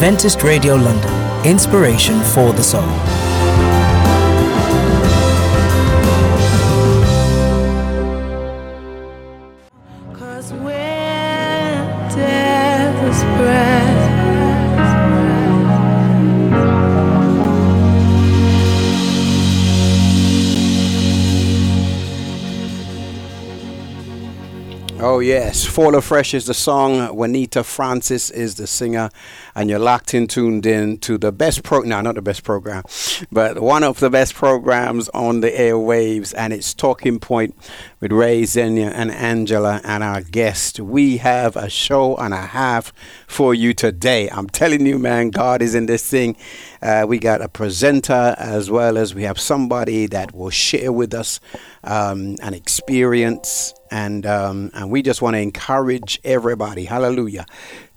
Adventist Radio London, inspiration for the soul. Oh, yes. Fall Afresh is the song. Juanita Francis is the singer. And you're locked in, tuned in to the best pro. No, not the best program, but one of the best programs on the airwaves. And it's Talking Point with Ray, Zenia, and Angela, and our guest. We have a show and a half for you today. I'm telling you, man, God is in this thing. Uh, we got a presenter as well as we have somebody that will share with us um, an experience and um, and we just want to encourage everybody, hallelujah,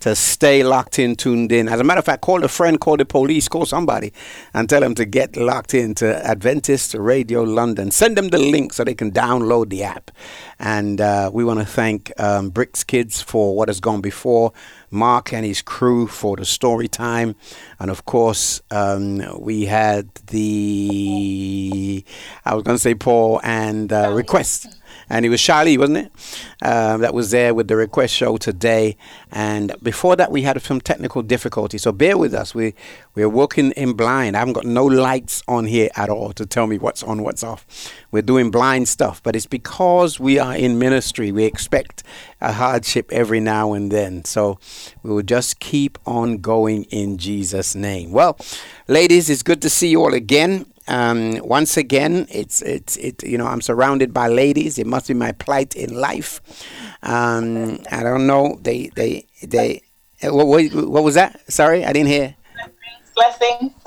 to stay locked in, tuned in. As a matter of fact, call a friend, call the police, call somebody, and tell them to get locked into Adventist Radio London. Send them the link so they can download the app. And uh, we want to thank um, Bricks Kids for what has gone before. Mark and his crew for the story time. And of course, um, we had the, I was going to say Paul and uh, request and it was Charlie, wasn't it? Um, that was there with the request show today. And before that, we had some technical difficulties. So bear with us. We we're working in blind. I haven't got no lights on here at all to tell me what's on, what's off. We're doing blind stuff, but it's because we are in ministry. We expect a hardship every now and then. So we will just keep on going in Jesus' name. Well, ladies, it's good to see you all again. Um, once again, it's it's it. You know, I'm surrounded by ladies. It must be my plight in life. Um, I don't know. They they they. uh, What, what, what was that? Sorry, I didn't hear. blessings.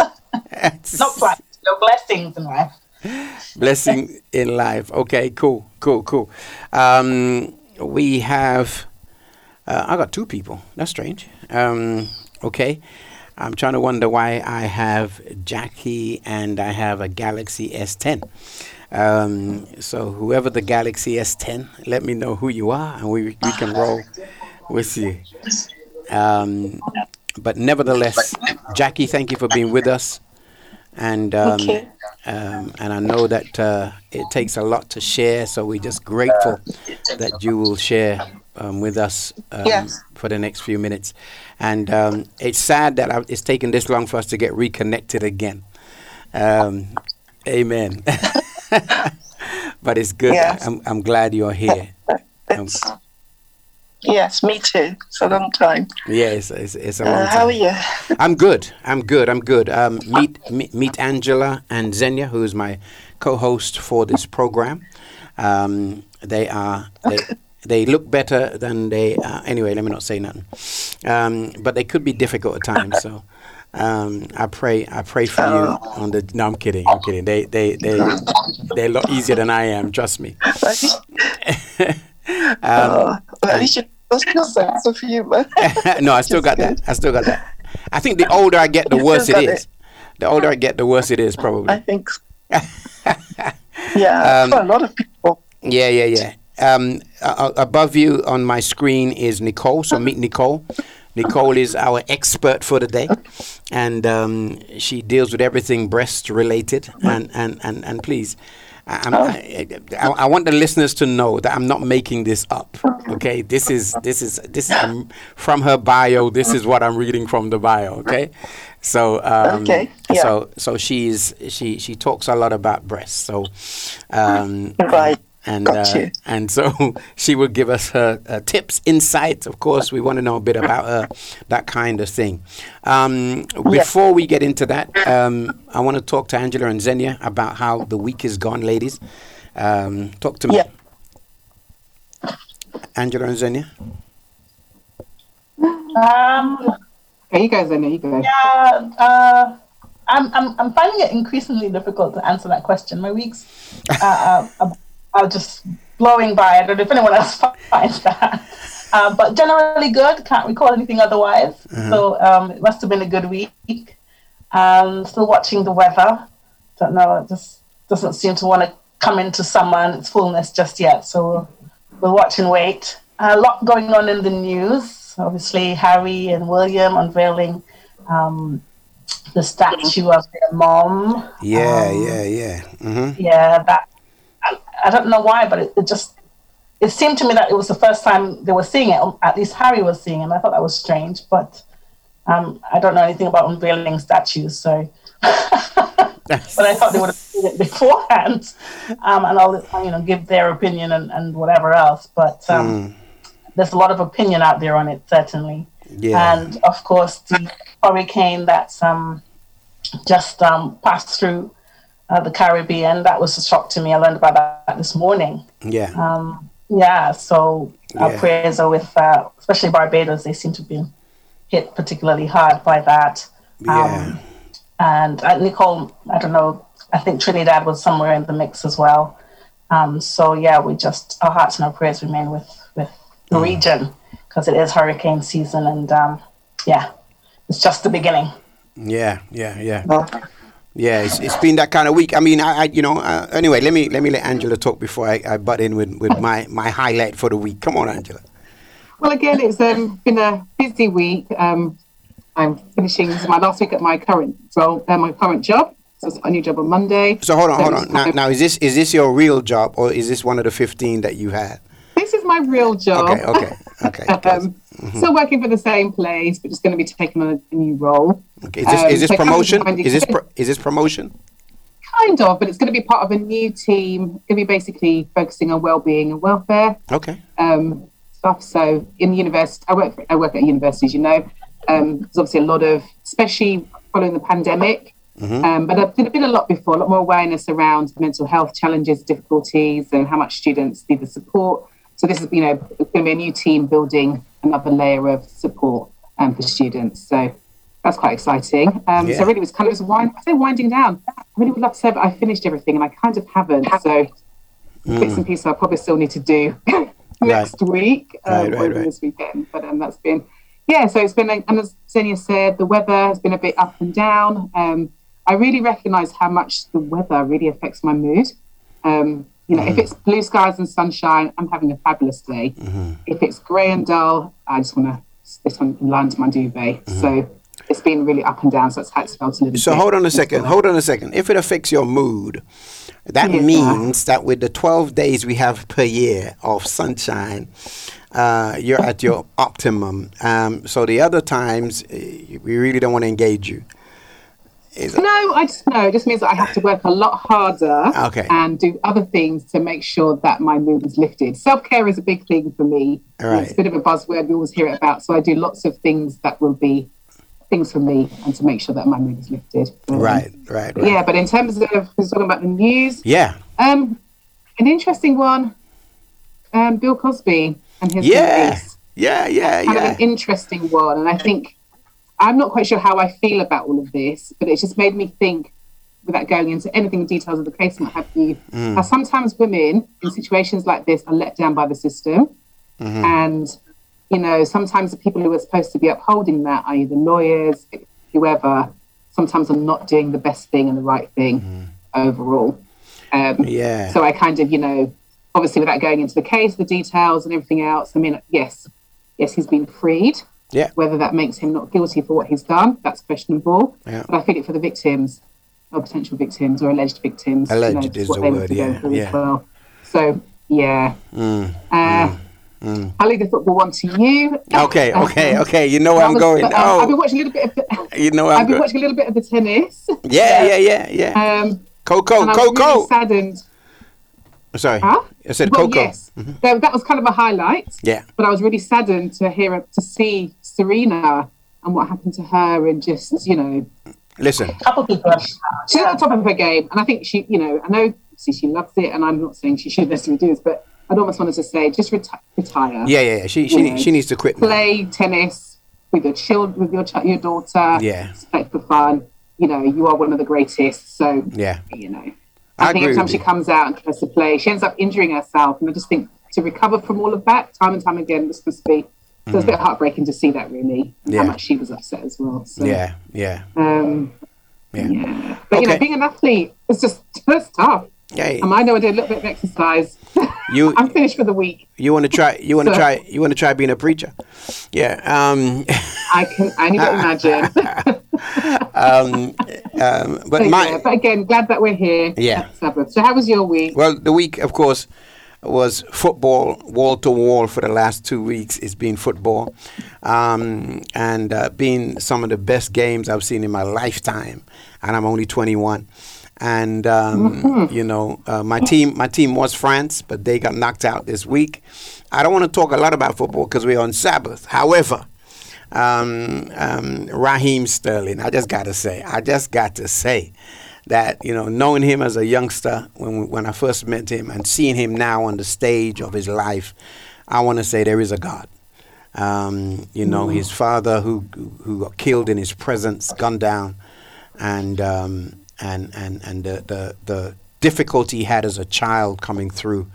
Not blessings, no blessings in life. Blessing in life. Okay, cool, cool, cool. Um, we have. Uh, I got two people. That's strange. Um, okay. I'm trying to wonder why I have Jackie and I have a Galaxy S10. Um, so whoever the Galaxy S10, let me know who you are, and we we can roll with you. Um, but nevertheless, Jackie, thank you for being with us. And um, Okay. um, and I know that uh, it takes a lot to share, so we're just grateful that you will share um, with us um, Yes. for the next few minutes. And um, it's sad that I, it's taken this long for us to get reconnected again. Um, amen. but it's good. Yes. I'm, I'm glad you're here. Um, yes, me too. It's a long time. yeah, it's, it's, it's a long Uh, how are you? I'm good. I'm good. I'm good. Um, meet, meet meet Angela and Zenya, who is my co-host for this program. Um, they are they, they look better than they. Uh, anyway, let me not say nothing. Um, but they could be difficult at times. So um, I pray I pray for you on the. No, I'm kidding. I'm kidding. They they they they're a lot easier than I am. Trust me. Um, oh, well, at least you lost sense of humor. no, I still got that. I still got that. I think the older I get, the worse it is. it. The older I get, the worse it is, Probably. I think. so. yeah, Um, for a lot of people. Yeah, yeah, yeah. Um, uh, above you on my screen is Nicole. So meet Nicole. Nicole is our expert for the day, and um, she deals with everything breast related. And and and, and please. I, I'm, I, I, I want the listeners to know that I'm not making this up. Okay, this is this is this is um, from her bio. This is what I'm reading from the bio. Okay, so um, Okay, yeah. so so she's she she talks a lot about breasts. So um, Right. And Got uh, and so she will give us her uh, tips, insights. Of course, we want to know a bit about her, that kind of thing. Um, before we get into that, um, I want to talk to Angela and Zenia about how the week is gone, ladies. Um, talk to me, Yeah. Angela and Zenia. Um, Okay, you guys, I know you guys. yeah, uh, I'm, I'm, I'm finding it increasingly difficult to answer that question. My weeks uh, uh, are, are just blowing by. I don't know if anyone else finds that. Uh, but generally good. Can't recall anything otherwise. So um, it must have been a good week. Um, still watching the weather. Don't know. It just doesn't seem to want to come into summer and its fullness just yet. So we'll, we'll watch and wait. A lot going on in the news. Obviously, Harry and William unveiling um, the statue of their mom. Yeah, Um, yeah, yeah. hmm yeah, that I, don't know why, but it, it just it seemed to me that it was the first time they were seeing it. At least Harry was seeing it. And I thought that was strange, but um, I don't know anything about unveiling statues, so. but I thought they would have seen it beforehand, um, and all the, you know give their opinion and, and whatever else. But um, there's a lot of opinion out there on it, certainly. Yeah. And of course, the hurricane that's um, just um, passed through uh, the Caribbean, that was a shock to me. I learned about that this morning. Yeah. Um, yeah, so our Yeah. prayers are with, uh, especially Barbados, they seem to be hit particularly hard by that. yeah. And uh, Nicole, I don't know, I think Trinidad was somewhere in the mix as well. Um, so yeah, we just, our hearts and our prayers remain with, with the region because it is hurricane season and um, yeah, it's just the beginning. Yeah, yeah, yeah. Yeah, it's, it's been that kind of week. I mean, I, I you know, uh, anyway, let me let me let Angela talk before I, I butt in with, with my, my highlight for the week. Come on, Angela. Well, again, it's um, been a busy week. Um, I'm finishing my last week at my current role, uh, my current job. So it's a new job on Monday. So hold on, So hold on. Now, now is this is this your real job or is this one of the fifteen that you had? This is my real job. Okay, okay, okay. um, Still working for the same place, but just going to be taking on a, new role. okay. Is this um, is this so promotion? Is this pro- is this promotion? Kind of, but it's going to be part of a new team. Going to be basically focusing on well-being and welfare. Okay. um, stuff. So in the university, I work I work at universities, you know. Um, there's obviously a lot of, especially following the pandemic. Um, but there's been a lot before, a lot more awareness around mental health challenges, difficulties, and how much students need the support. So this is, you know, going to be a new team building another layer of support um, for students. So that's quite exciting. Um, Yeah. So really, it was kind of just wind, I say winding down. I really would love to say that I finished everything, and I kind of haven't. So bits and pieces I probably still need to do next week um, Right, right, or right. this weekend. But um, that's been, yeah. So it's been, like- and as Xenia said, the weather has been a bit up and down. Um, I really recognise how much the weather really affects my mood. Um, you know, Mm. if it's blue skies and sunshine, I'm having a fabulous day. Mm-hmm. If it's grey and dull, I just want to sit on land my duvet. So it's been really up and down. So it's had to felt a little Mm-hmm. So bit. hold on a second. Hold on a second. If it affects your mood, that Yeah. means that with the 12 days we have per year of sunshine, uh, you're at your optimum. Um, so the other times, eh, we really don't want to engage you. Is No, I just know. It just means that I have to work a lot harder Okay. and do other things to make sure that my mood is lifted. Self care is a big thing for me. Right. It's a bit of a buzzword. We always hear it about. So I do lots of things that will be things for me and to make sure that my mood is lifted. Um, right, right, right. Yeah, but in terms of talking about the news, Yeah. um, an interesting one. Um, Bill Cosby and his Yeah. release Yeah, yeah, kind yeah. of an interesting one. And I think I'm not quite sure how I feel about all of this, but it's just made me think, without going into anything details of the case and what have you, Mm. how sometimes women in situations like this are let down by the system. Mm-hmm. And, you know, sometimes the people who are supposed to be upholding that, i.e., the lawyers, whoever, sometimes are not doing the best thing and the right thing overall. Um. Yeah. so I kind of, you know, obviously without going into the case, the details and everything else, I mean, yes, yes, he's been freed. Yeah. Whether that makes him not guilty for what he's done, that's questionable. Yeah. But I feel it for the victims, or potential victims, or alleged victims. you know, Alleged is the word, yeah, as yeah. Well. So, yeah. Mm, Uh, I'll leave the football one to you. Okay, okay, okay. You know where I I'm going. um, I've been Oh, watching a little bit of the, you know I've been going. watching a little bit of the tennis. Yeah, yeah, yeah, yeah. Um, Coco, I really Coco. saddened. Sorry. Huh? I said well, Coco. yes, that, that was kind of a highlight. Yeah. But I was really saddened to hear to see Serena and what happened to her, and just you know, Listen. A couple people she's at the top of her game, and I think she, you know, I know see she loves it, and I'm not saying she should necessarily do this, but I'd almost wanted to say just reti- retire, Yeah, yeah, yeah. She she, know, she needs to quit. now. play tennis with your child, with your ch- your daughter, Yeah. play for fun. You know, you are one of the greatest, so Yeah. you know. I I, think agree every time she you. comes out and tries to play, she ends up injuring herself. And I just think to recover from all of that, time and time again, this must be. So it's a bit heartbreaking to see that, really, Mm. Yeah. how much she was upset as well. So, Yeah, yeah, Um, yeah. yeah. But you know, being an athlete, it's just it's tough. Yeah. And I know I did a little bit of exercise. you I'm finished for the week. you want to try you want to So- try you want to try being a preacher? Yeah. Um. I can I need to imagine. um, um, but But, my yeah, but again, glad that we're here. Yeah. So, how was your week? Well, the week, of course, was football wall to wall for the last two weeks. It's been football, um, and uh, been some of the best games I've seen in my lifetime. And I'm only 21. And um, you know, uh, my team, my team was France, but they got knocked out this week. I don't want to talk a lot about football because we're on Sabbath. However, um, um, Raheem Sterling. I just got to say, I just got to say that you know, knowing him as a youngster when when I first met him and seeing him now on the stage of his life, I want to say there is a God. Um, you know, his father who who got killed in his presence, gunned down, and um, and and and the, the the difficulty he had as a child coming through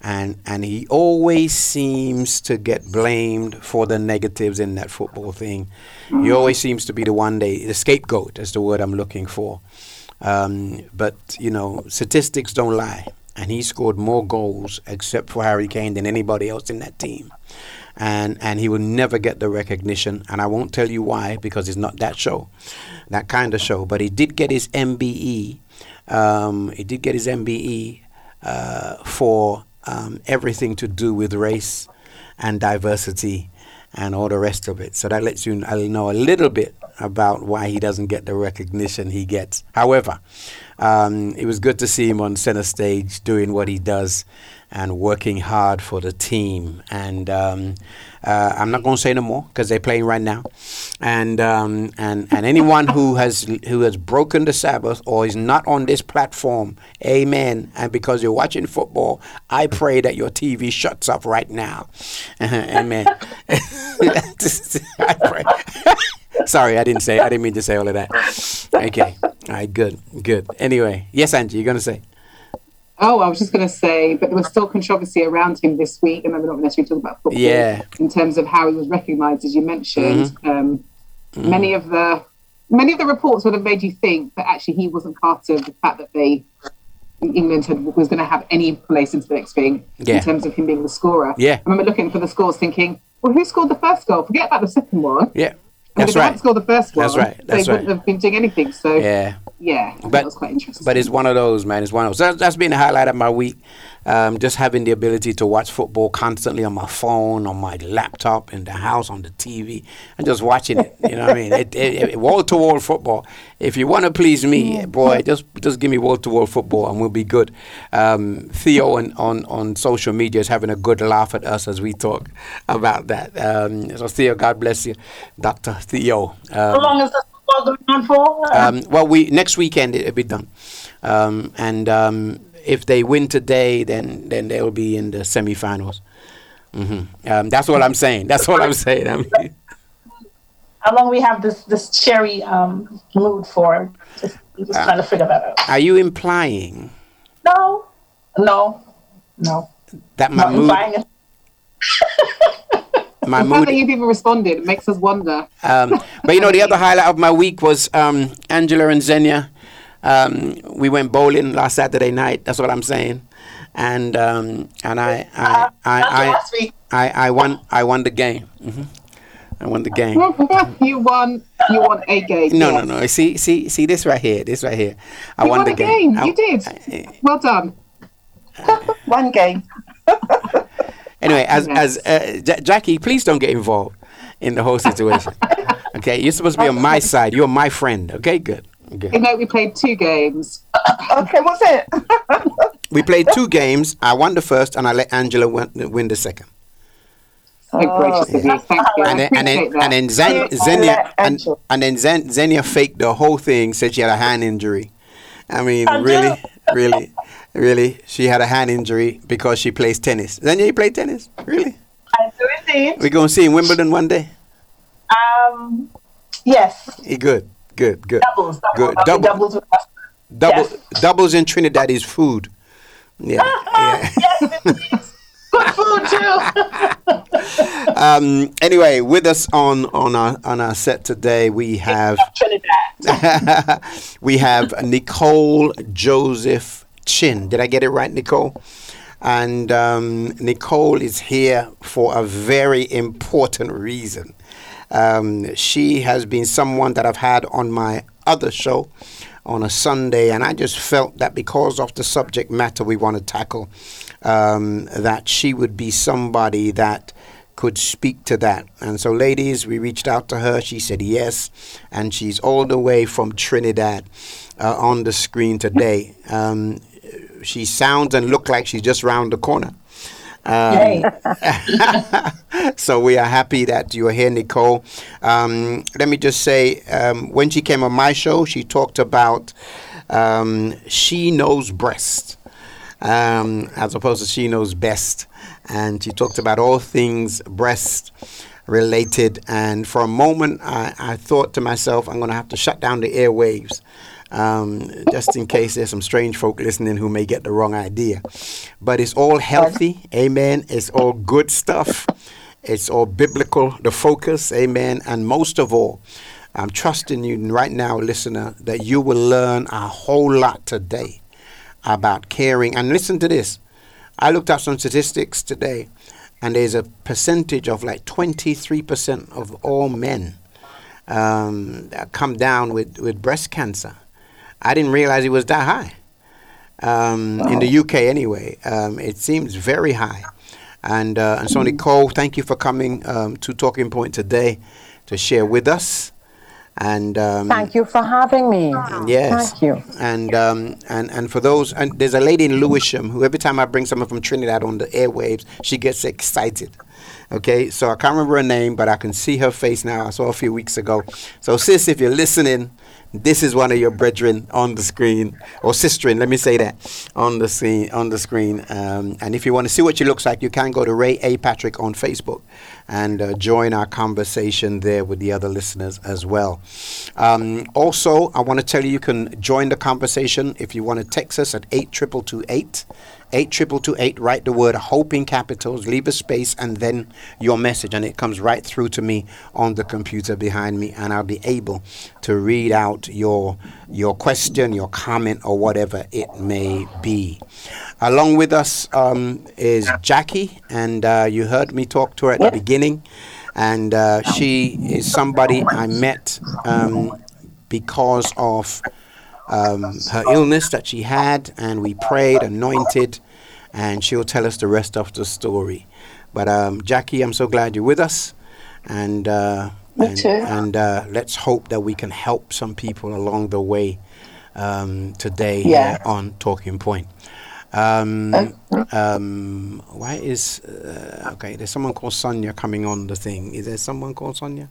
and and he always seems to get blamed for the negatives in that football thing. He always seems to be the one day the scapegoat. is the word I'm looking for. Um, but you know, statistics don't lie, and he scored more goals except for Harry Kane than anybody else in that team. And and he will never get the recognition, and I won't tell you why because it's not that show, that kind of show. But he did get his MBE. Um, he did get his MBE uh, for um, everything to do with race and diversity and all the rest of it. So that lets you know a little bit about why he doesn't get the recognition he gets. However, um, it was good to see him on center stage doing what he does and working hard for the team. And um, uh, I'm not going to say no more because they're playing right now. And um, and and anyone who has who has broken the Sabbath or is not on this platform, Amen. And because you're watching football, I pray that your TV shuts off right now. amen. I pray. Sorry, I didn't say. I didn't mean to say all of that. Okay. All right. Good. Good. Anyway, yes, Angie, you're gonna say. Oh, I was just going to say, but there was still controversy around him this week, and we're not necessarily talking about football. Yeah. In terms of how he was recognised, as you mentioned, um, many of the many of the reports would have made you think that actually he wasn't part of the fact that they England had, was going to have any place into the next thing Yeah. in terms of him being the scorer. Yeah. I remember looking for the scores, thinking, well, who scored the first goal? Forget about the second one. Yeah. That's if they hadn't right. scored the first one, That's right. That's they right. wouldn't have been doing anything. So Yeah. yeah, I But- that was quite interesting. But it's one of those, man. It's one of those. That, that's been the highlight of my week. Um, just having the ability to watch football constantly on my phone, on my laptop, in the house, on the TV, and just watching it. You know what I mean? It, it, it, wall to wall football. If you want to please me, boy, just just give me wall to wall football, and we'll be good. Um, Theo on, on on social media is having a good laugh at us as we talk about that. Um, so Theo, God bless you, Doctor Theo. How Um, long is this football going on for? Um, well, we next weekend it'll be done, um, and um, if they win today, then then they'll be in the semifinals. hmm Um, that's what I'm saying. That's what I'm saying. I mean, how long we have this this cherry um, mood for? Just, I'm just trying to figure that out. are you implying No, no, no. that my Not mood, implying it. my the fact that mood? you've even responded makes us wonder. Um, but you know, the other highlight of my week was um, Angela and Xenia. Um, we went bowling last Saturday night. That's what I'm saying. And um, and I I I, I. I, I won I won the game. hmm I won the game. you won. You won a game. No, yes. no, no. See, see, see this right here. This right here. I You won, won the game. I- You did. I- Well done. One game. anyway, as Yes. as uh, Ja- Jackie, please don't get involved in the whole situation. okay, you're supposed to be on my side. You're my friend. Okay, good. Good. You know, we played two games. Okay, what's it? We played two games. I won the first, and I let Angela win, win the second. So gracious of you. Thank you. And then and then appreciate that. and then Zen, Yeah, Xenia let and, and then Zen, Xenia faked the whole thing. Said she had a hand injury. I mean, I really, really, really, she had a hand injury because she plays tennis. Xenia, you play tennis? Really? I do indeed. We're gonna see in Wimbledon one day. Um, yes, Eh, Good, good, good. doubles. doubles. Good. Double- doubles. Double Yes. doubles in Trinidad is food. Yeah. yeah. Yes, indeed. Good food too. um, anyway, with us on on our on our set today, we have Trinidad. we have Nicole Joseph Chin. Did I get it right, Nicole? And um, Nicole is here for a very important reason. Um, she has been someone that I've had on my other show on a Sunday, and I just felt that because of the subject matter we want to tackle, um, that she would be somebody that could speak to that. And so, ladies, we reached out to her. She said yes, and she's all the way from Trinidad uh, on the screen today. Um, she sounds and looks like she's just round the corner. Um, so we are happy that you are here, Nicole. Um, let me just say, um, when she came on my show, she talked about um, she knows breast, um, as opposed to she knows best, and she talked about all things breast related. And for a moment, I, I thought to myself, I'm going to have to shut down the airwaves um, just in case there's some strange folk listening who may get the wrong idea. But it's all healthy, amen. It's all good stuff. It's all biblical, the focus, amen. And most of all, I'm trusting you right now, listener, that you will learn a whole lot today about caring. And listen to this. I looked up some statistics today, and there's a percentage of like 23% of all men um, come down with, with breast cancer. I didn't realize it was that high. Um, In the UK, anyway, um, it seems very high. And, uh, and so, Nicole, thank you for coming um, to Talking Point today to share with us. And um, Thank you for having me. Yes. Thank you. And um, and and for those, and there's a lady in Lewisham who every time I bring someone from Trinidad on the airwaves, she gets excited. Okay, so I can't remember her name, but I can see her face now. I saw her a few weeks ago. So, sis, if you're listening, this is one of your brethren on the screen, or sisterin, let me say that, on the screen. On the screen. Um, and if you want to see what she looks like, you can go to Ray A. Patrick on Facebook and uh, join our conversation there with the other listeners as well. Um, also, I want to tell you you can join the conversation if you want to text us at 82228. 82228, write the word hope in capitals, leave a space, and then your message, and it comes right through to me on the computer behind me, and I'll be able to read out your your question, your comment, or whatever it may be. Along with us um, is Jackie, and uh, you heard me talk to her at the beginning, and uh, she is somebody I met um, because of um, her illness that she had, and we prayed, anointed, and she'll tell us the rest of the story. But um, Jackie, I'm so glad you're with us, and uh, and, and uh, let's hope that we can help some people along the way um, today Yeah. here on Talking Point. Um, um, why is uh, okay? There's someone called Sonia coming on the thing. Is there someone called Sonia?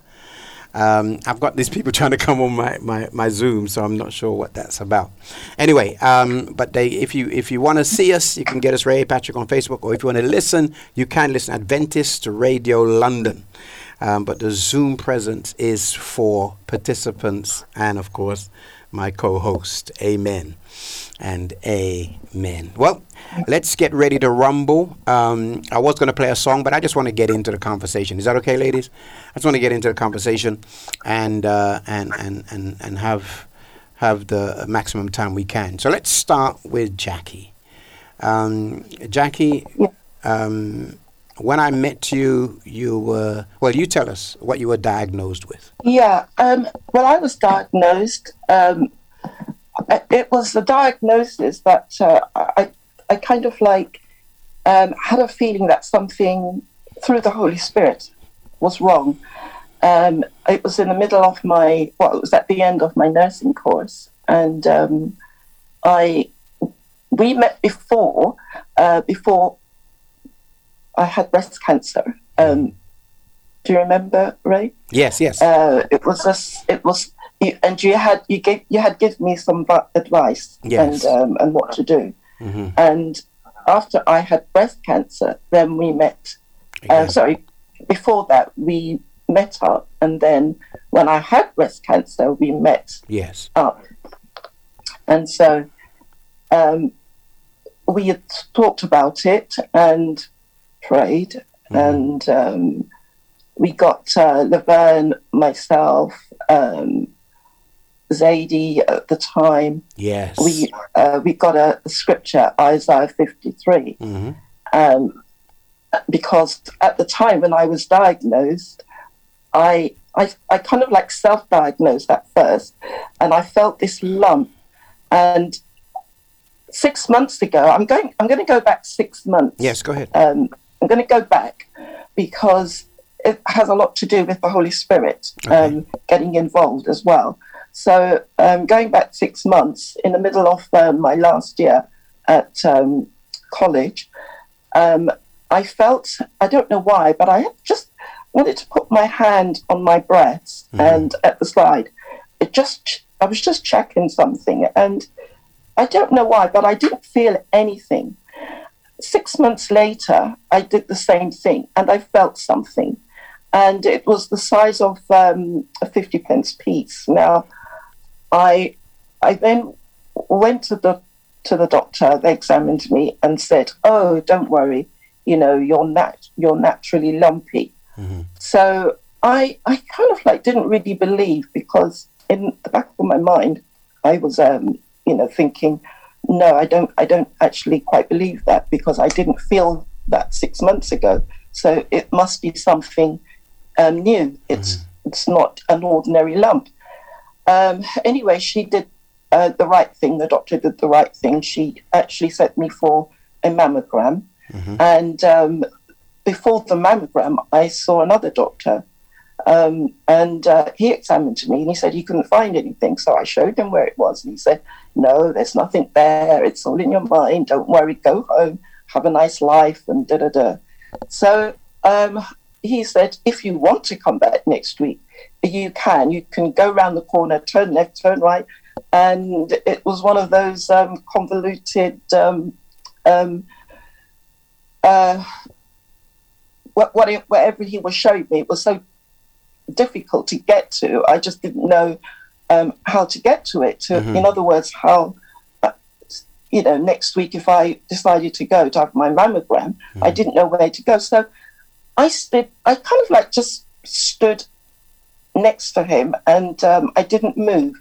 Um, I've got these people trying to come on my, my, my Zoom, so I'm not sure what that's about. Anyway, um, but they, if you if you want to see us, you can get us Ray Patrick on Facebook, or if you want to listen, you can listen Adventist Radio London. Um, but the Zoom presence is for participants and, of course, my co-host. Amen and amen. Well, let's get ready to rumble. Um, I was going to play a song, but I just want to get into the conversation. Is that okay, ladies? I just want to get into the conversation and uh, and and and and have have the maximum time we can. So let's start with Jackie. Um, Jackie, um, when I met you, you were well. You tell us what you were diagnosed with. Yeah. Um, well, I was diagnosed. Um, it was the diagnosis that uh, I, I kind of like um, had a feeling that something through the Holy Spirit was wrong. Um, it was in the middle of my, well, it was at the end of my nursing course, and um, I, we met before, uh, before I had breast cancer. Um, do you remember, Ray? Yes, yes. uh, it was just it was you, and you had you gave you had given me some advice Yes. and um, and what to do Mhm. and after I had breast cancer then we met uh, sorry before that we met up and then when I had breast cancer we met yes. up and so um, we had talked about it and prayed and um, we got uh, Laverne, myself, um, Zadie at the time. Yes. We uh, we got a, scripture, Isaiah fifty three, Mhm. um, because at the time when I was diagnosed, I I, I kind of like self diagnosed at first, and I felt this lump. And six months ago, I'm going, I'm going to go back six months. Yes, go ahead. Um, I'm going to go back because it has a lot to do with the Holy Spirit um, getting involved as well. So, um, going back six months, in the middle of um, my last year at um, college, um, I felt, I don't know why, but I just wanted to put my hand on my breast and at the side. It just, I was just checking something, and I don't know why, but I didn't feel anything. Six months later, I did the same thing, and I felt something, and it was the size of um, a fifty pence piece. Now, I, I then went to the to the doctor. They examined me and said, "Oh, don't worry, you know, you're nat- you're naturally lumpy." So I I kind of like didn't really believe because in the back of my mind I was um you know thinking no I don't I don't actually quite believe that because I didn't feel that six months ago so it must be something um, new it's it's not an ordinary lump um, anyway she did uh, the right thing the doctor did the right thing she actually sent me for a mammogram and um, before the mammogram, I saw another doctor, um, and uh, he examined me and he said he couldn't find anything. So I showed him where it was, and he said, "No, there's nothing there. It's all in your mind. Don't worry. Go home, have a nice life, and da da da." So um, he said, "If you want to come back next week, you can. You can go around the corner, turn left, turn right." And it was one of those um, convoluted. Um, um, uh, what, what it, whatever he was showing me, it was so difficult to get to. I just didn't know um, how to get to it. To, In other words, how, uh, you know, next week if I decided to go to have my mammogram, I didn't know where to go. So I stood, I kind of like just stood next to him and um, I didn't move.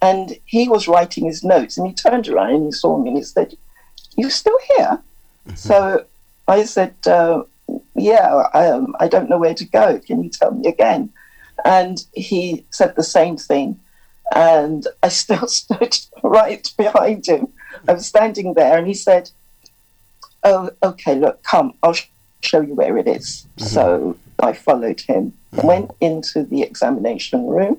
And he was writing his notes and he turned around and he saw me and he said, You're still here? So I said, uh, yeah, um, I don't know where to go. Can you tell me again? And he said the same thing. And I still stood right behind him. I was standing there and he said, Oh, okay, look, come, I'll sh- show you where it is. So I followed him, went into the examination room,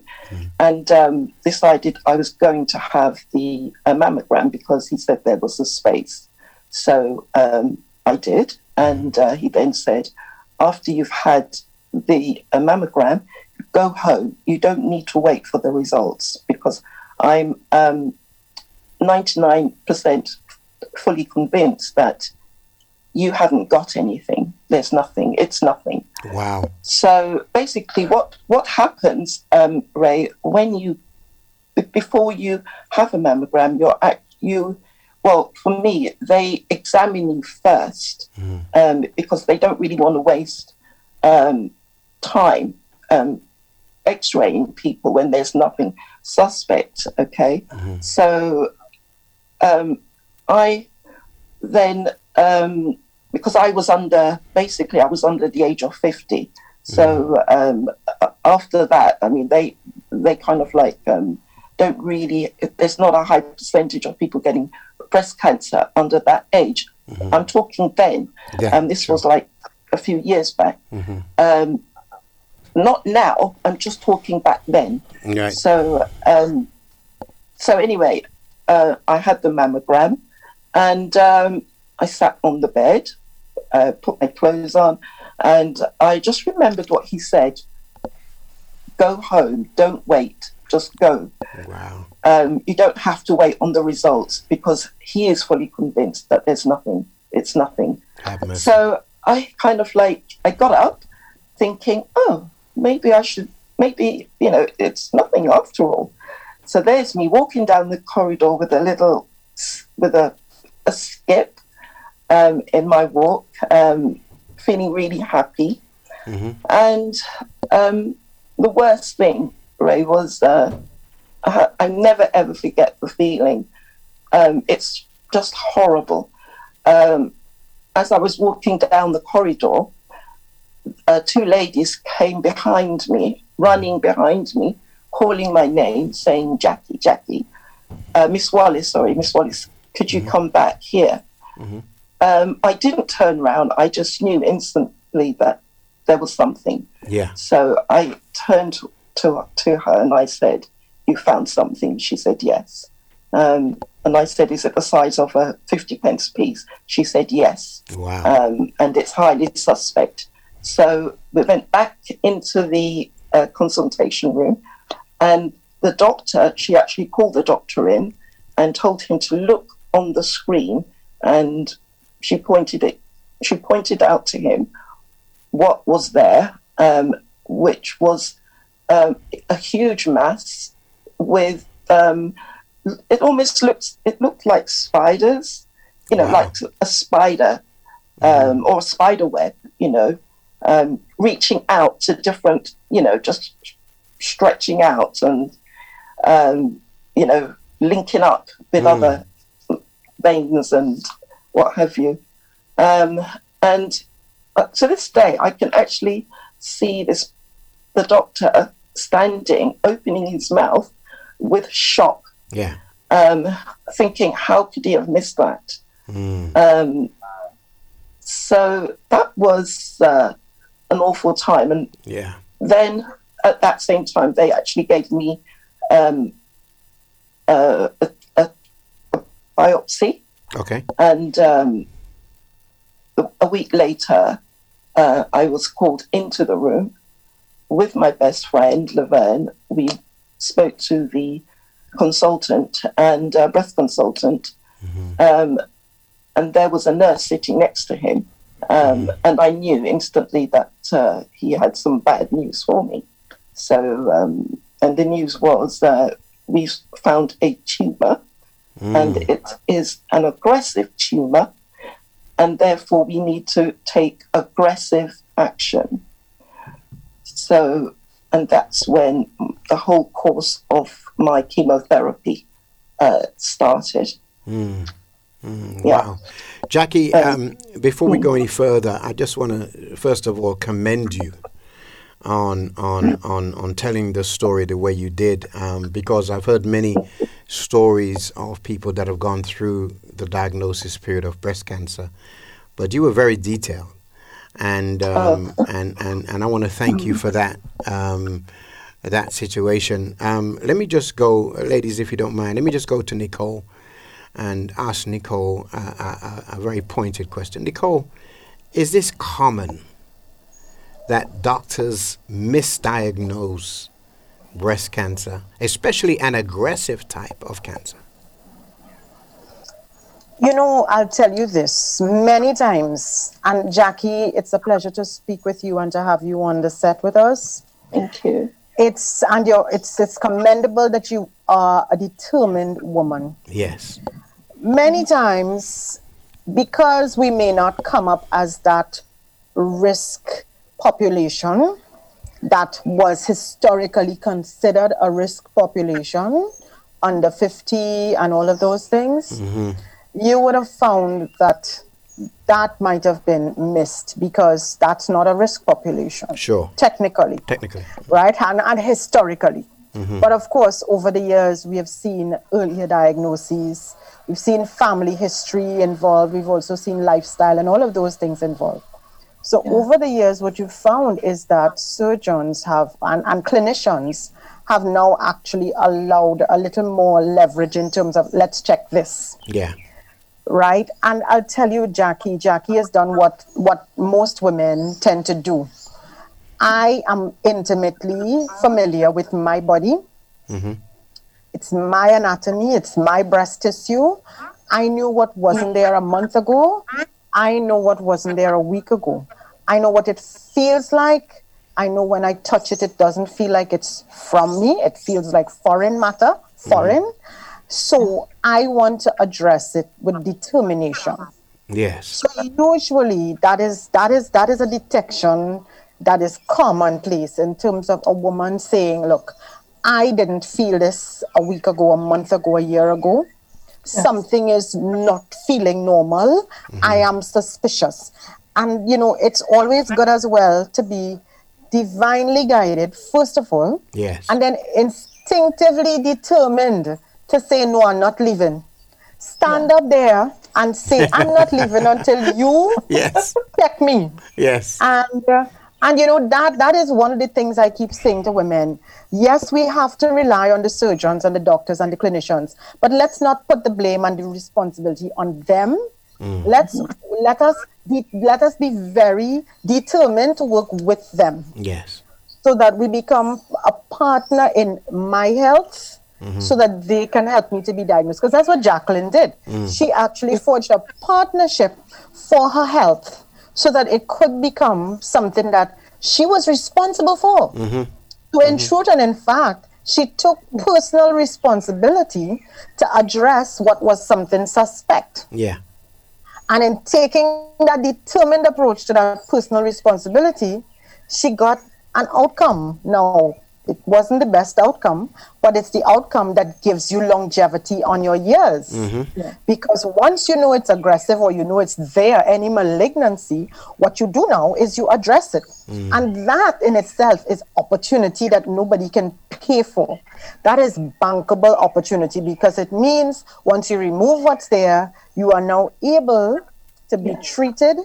and um, decided I was going to have the uh, mammogram because he said there was a space. So um, I did. And uh, he then said, after you've had the uh, mammogram, go home. You don't need to wait for the results because I'm um, 99% fully convinced that you haven't got anything. There's nothing. It's nothing. Wow. So basically, what what happens, um, Ray, when you before you have a mammogram, you're at, you well for me they examine you 1st um, because they don't really want to waste um, time um, X-raying people when there's nothing suspect. Okay, so um, I then um, because I was under basically I was under the age of fifty. So um, after that, I mean they they kind of like um, don't really. There's not a high percentage of people getting breast cancer under that age. I'm talking then. Yeah, um, this was like a few years back. Um, not now. I'm just talking back then. Right. So, um, so anyway, uh, I had the mammogram, and um, I sat on the bed, uh, put my clothes on, and I just remembered what he said: "Go home. Don't wait. Just go. Wow. Um, you don't have to wait on the results because he is fully convinced that there's nothing. It's nothing." So I kind of like I got up, thinking, oh, maybe I should, maybe you know, it's nothing after all. So there's me walking down the corridor with a little, with a, a skip um, in my walk, um, feeling really happy. And um, the worst thing, Ray, was uh, I, I never ever forget the feeling. Um, it's just horrible. Um, as I was walking down the corridor, uh, two ladies came behind me, running behind me, calling my name, saying, Jackie, Jackie. Uh, Miss Wallace, sorry, Miss Wallace, could you come back here? Um, I didn't turn around. I just knew instantly that there was something. Yeah. So I turned to, to her and I said, You found something? She said, Yes. Um, and I said, Is it the size of a 50 pence piece? She said, Yes. Wow. Um, and it's highly suspect. So we went back into the uh, consultation room and the doctor, she actually called the doctor in and told him to look on the screen and she pointed it she pointed out to him what was there, um, which was um, a huge mass with um, it almost looks it looked like spiders, you know, Wow. like a spider um, or a spider web, you know, um, reaching out to different, you know, just stretching out and um, you know linking up with other veins and what have you. Um, and uh, to this day, I can actually see this the doctor standing, opening his mouth with shock, yeah. um, thinking, "How could he have missed that?" Mm. Um, so that was uh, an awful time, and Yeah. then at that same time, they actually gave me um, uh, a, a, a biopsy Okay. and um, a- week later, uh, I was called into the room with my best friend, Laverne. We spoke to the consultant and uh, breast consultant, um, and there was a nurse sitting next to him. Um, And I knew instantly that uh, he had some bad news for me. So, um, and the news was that we found a tumor and it is an aggressive tumor, and therefore we need to take aggressive action. So, and that's when the whole course of my chemotherapy uh, started. Yeah. Wow. Jackie, um, before we go any further, I just want to first of all commend you on on on on telling the story the way you did, um, because I've heard many stories of people that have gone through the diagnosis period of breast cancer, but you were very detailed, and um, and and and I want to thank you for that. Um, that situation. Um, let me just go, ladies, if you don't mind. Let me just go to Nicole and ask Nicole a, a a very pointed question. Nicole, is this common that doctors misdiagnose breast cancer, especially an aggressive type of cancer? You know, I'll tell you this many times, and Jackie, it's a pleasure to speak with you and to have you on the set with us. Thank you. It's and you're, it's it's commendable that you are a determined woman. Yes. Many times, because we may not come up as that risk population that was historically considered a risk population under 50 and all of those things, mm-hmm. you would have found that that might have been missed because that's not a risk population. Sure. Technically Technically. right? And, and historically. Mm-hmm. But of course, over the years, we have seen earlier diagnoses, we've seen family history involved, we've also seen lifestyle and all of those things involved. So, over the years, what you've found is that surgeons have and, and clinicians have now actually allowed a little more leverage in terms of let's check this Yeah. right? And I'll tell you, Jackie, Jackie has done what what most women tend to do. I am intimately familiar with my body. Mm-hmm. It's my anatomy, it's my breast tissue. I knew what wasn't there a month ago. I know what wasn't there a week ago. I know what it feels like. I know when I touch it, it doesn't feel like it's from me. It feels like foreign matter, foreign. Mm-hmm. So I want to address it with determination. Yes. So usually that is that is that is a detection that is commonplace in terms of a woman saying, "Look, I didn't feel this a week ago, a month ago, a year ago. Something is not feeling normal. I am suspicious." and you know, it's always good as well to be divinely guided, first of all, Yes. and then instinctively determined to say, No, I'm not leaving. Stand up there and say, I'm not leaving until you Yes. check me. Yes. And uh, and you know that that is one of the things I keep saying to women. Yes, we have to rely on the surgeons and the doctors and the clinicians, but let's not put the blame and the responsibility on them. Mm. Let's let us be let us be very determined to work with them. Yes. so that we become a partner in my health mm-hmm. so that they can help me to be diagnosed. Because that's what jacqueline did. Mm. She actually forged a partnership for her health so that it could become something that she was responsible for mm-hmm. to mm-hmm. ensure and in fact she took personal responsibility to address what was something suspect Yeah. and in taking that determined approach to that personal responsibility, she got an outcome. Now, it wasn't the best outcome, but it's the outcome that gives you longevity on your years. Mm-hmm. Because once you know it's aggressive or you know it's there, any malignancy, what you do now is you address it. Mm-hmm. And that in itself is opportunity that nobody can pay for. That is bankable opportunity because it means once you remove what's there, you are now able to be treated,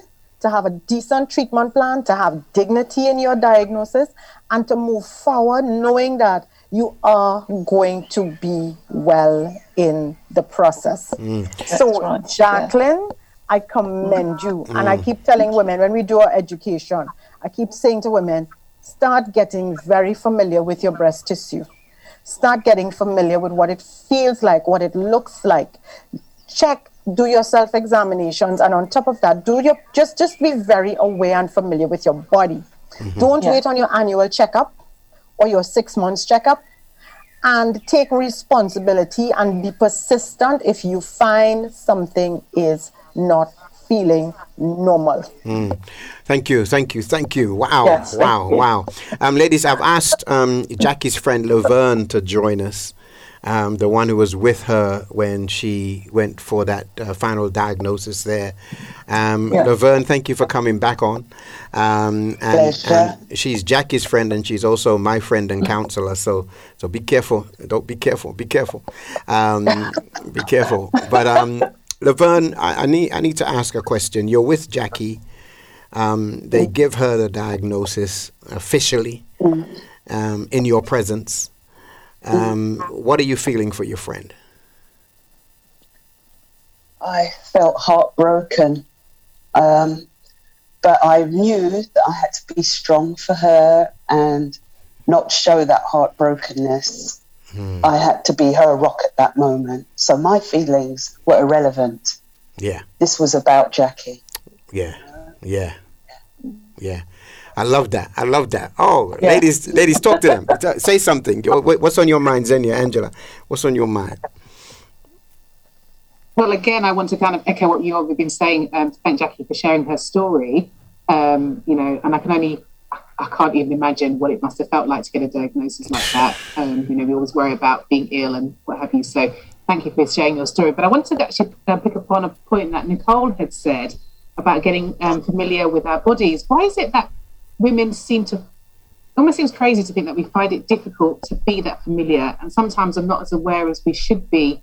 to have a decent treatment plan, to have dignity in your diagnosis, and to move forward knowing that you are going to be well in the process. Mm. So, right, yeah. Jacqueline, I commend you. And I mm. keep telling women when we do our education, I keep saying to women, start getting very familiar with your breast tissue. Start getting familiar with what it feels like, what it looks like. Check, do your self examinations, and on top of that, do your just just be very aware and familiar with your body. Don't Yeah. wait on your annual checkup or your six months checkup and take responsibility and be persistent if you find something is not feeling normal. Thank you, thank you, thank you. Wow, Yes, wow, you. wow. Um, ladies, I've asked um, Jackie's friend Laverne to join us, um, the one who was with her when she went for that uh, final diagnosis there. Um, Yeah. Laverne, thank you for coming back on. Um, and, and she's Jackie's friend, and she's also my friend and counselor. So, so be careful. Don't be careful. Be careful. Um, be careful. But um, Laverne, I, I need I need to ask a question. You're with Jackie. Um, they give her the diagnosis officially um, in your presence. Um, what are you feeling for your friend? I felt heartbroken. Um, but I knew that I had to be strong for her and not show that heartbrokenness. I had to be her rock at that moment. So my feelings were irrelevant. Yeah, This was about Jackie. yeah, yeah, yeah. I love that. I love that. Oh, Yeah. ladies, ladies, talk to them. Say something. What's on your mind, Xenia, Angela? What's on your mind? Well, again, I want to kind of echo what you all have been saying. Um, thank Jackie for sharing her story. Um, you know, and I can only, I can't even imagine what it must have felt like to get a diagnosis like that. Um, you know, we always worry about being ill and what have you. So, thank you for sharing your story. But I wanted to actually uh, pick up on a point that Nicole had said about getting um, familiar with our bodies. Why is it that women seem to almost seems crazy to think that we find it difficult to be that familiar, and sometimes are not as aware as we should be